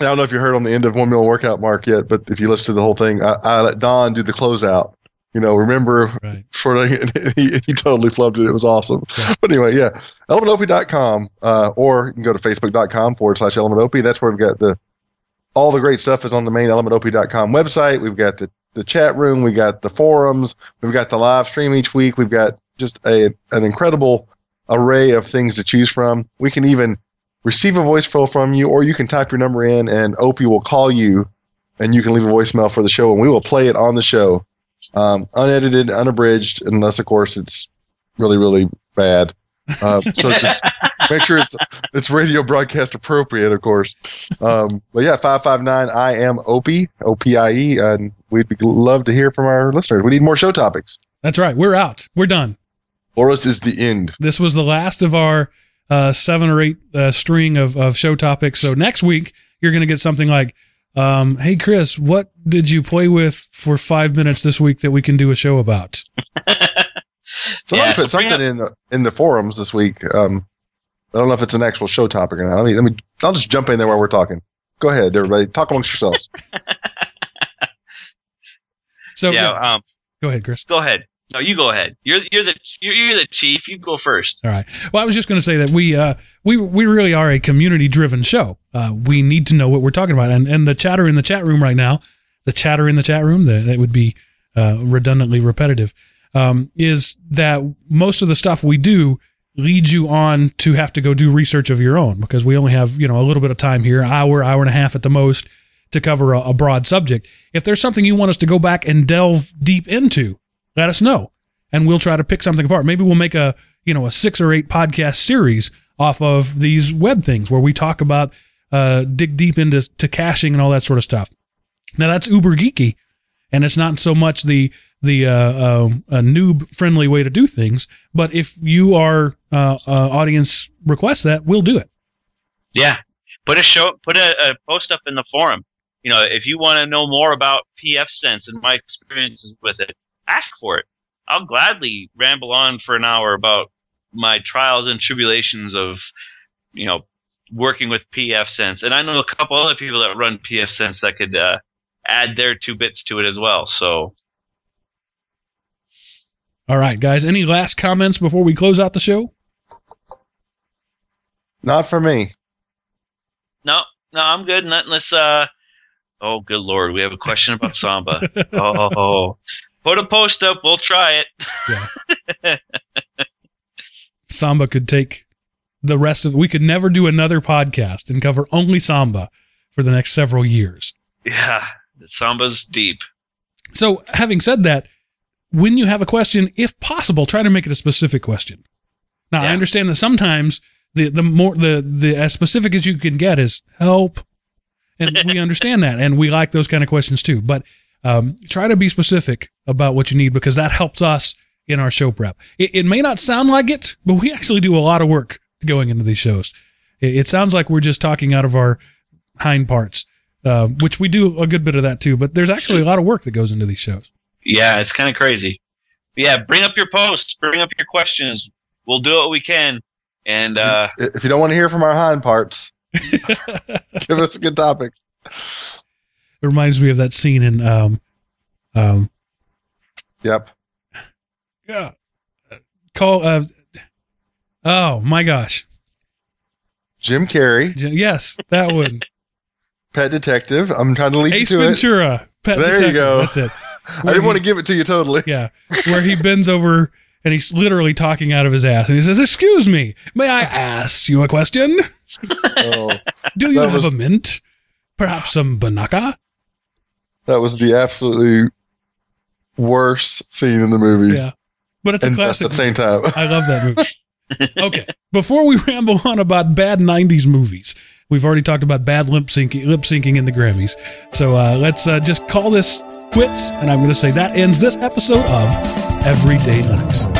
C: I don't know if you heard on the end of one meal workout mark yet, but if you listen to the whole thing, I, I let Don do the closeout. You know, remember
A: Right. [LAUGHS]
C: for he, he totally flubbed it. It was awesome. But anyway, yeah, elementop.com, uh, or you can go to facebook.com forward slash elementop. That's where we've got the, all the great stuff is on the main elementop.com website. We've got the, the chat room. We've got the forums. We've got the live stream each week. We've got just a, an incredible array of things to choose from. We can even receive a voicemail from you, or you can type your number in and Opie will call you and you can leave a voicemail for the show and we will play it on the show. Um, unedited, unabridged, unless of course it's really, really bad. Uh, so [LAUGHS] just make sure it's it's radio broadcast appropriate, of course. Um, but yeah, five five nine. I am Opie, O P I E, and we'd be love to hear from our listeners. We need more show topics.
A: That's right. We're out. We're done.
C: For us is the end.
A: This was the last of our uh, seven or eight uh, string of, of show topics. So next week, you're going to get something like, um, hey, Chris, what did you play with for five minutes this week that we can do a show about? [LAUGHS]
C: So
B: Yeah,
C: I put something in in the forums this week. Um, I don't know if it's an actual show topic or not. Let me let me. I'll just jump in there while we're talking. Go ahead, everybody. Talk amongst yourselves. [LAUGHS]
A: So
B: yeah,
A: yeah,
B: um,
A: go ahead, Chris.
B: go ahead. No, you go ahead. You're you're the you're, the chief. You go first.
A: All right. Well, I was just going to say that we uh, we we really are a community driven show. Uh, we need to know what we're talking about, and and the chatter in the chat room right now, the chatter in the chat room that, that would be uh, redundantly repetitive, um, is that most of the stuff we do leads you on to have to go do research of your own because we only have you know a little bit of time here, hour, hour and a half at the most, to cover a broad subject. If there's something you want us to go back and delve deep into, let us know and we'll try to pick something apart. Maybe we'll make a you know a six or eight podcast series off of these web things where we talk about uh, dig deep into to caching and all that sort of stuff. Now that's uber geeky, and it's not so much the the uh, uh, noob friendly way to do things. But if you are uh, uh, audience request that, we'll do it.
B: Yeah, put a show, put a, a post up in the forum. You know, if you want to know more about pfSense and my experiences with it, ask for it. I'll gladly ramble on for an hour about my trials and tribulations of, you know, working with pfSense. And I know a couple other people that run pfSense that could uh, add their two bits to it as well. So
A: All right, guys. Any last comments before we close out the show?
C: Not for me.
B: no, no, I'm good. Not unless uh oh good lord, we have a question about [LAUGHS] Samba. oh put a post up, we'll try it. yeah. [LAUGHS]
A: Samba could take the rest of. We could never do another podcast and cover only Samba for the next several years.
B: Yeah. Samba's deep.
A: So, having said that, when you have a question, if possible, try to make it a specific question. Now, I understand that sometimes the the more the the as specific as you can get is help, and we [LAUGHS] understand that, and we like those kind of questions too. But um, try to be specific about what you need because that helps us in our show prep. It, it may not sound like it, but we actually do a lot of work going into these shows. It, it sounds like we're just talking out of our hind parts, uh, which we do a good bit of that too. But there's actually a lot of work that goes into these shows.
B: Yeah, it's kind of crazy. But yeah, bring up your posts, bring up your questions. We'll do what we can. And uh
C: If you don't want to hear from our hind parts, [LAUGHS] give us good topics.
A: It reminds me of that scene in um um
C: Yep.
A: yeah call uh oh my gosh
C: Jim Carrey,
A: J- yes that one [LAUGHS]
C: Pet Detective. I'm trying to lead
A: Ace
C: you to
A: Ventura Pet
C: There you go.
A: that's it
C: it. [LAUGHS] I didn't want to give it to you totally.
A: yeah where he bends over and he's literally talking out of his ass and he says excuse me may I ask you a question [LAUGHS]
C: Oh,
A: do you have
C: was-
A: a mint perhaps some banaka
C: that was the absolutely worst scene in the movie.
A: yeah but it's a
C: and at the same time.
A: I love that movie. [LAUGHS] okay. Before we ramble on about bad 90s movies, we've already talked about bad lip syncing, lip syncing in the Grammys. So uh, let's uh, just call this quits. And I'm going to say that ends this episode of Everyday Linux.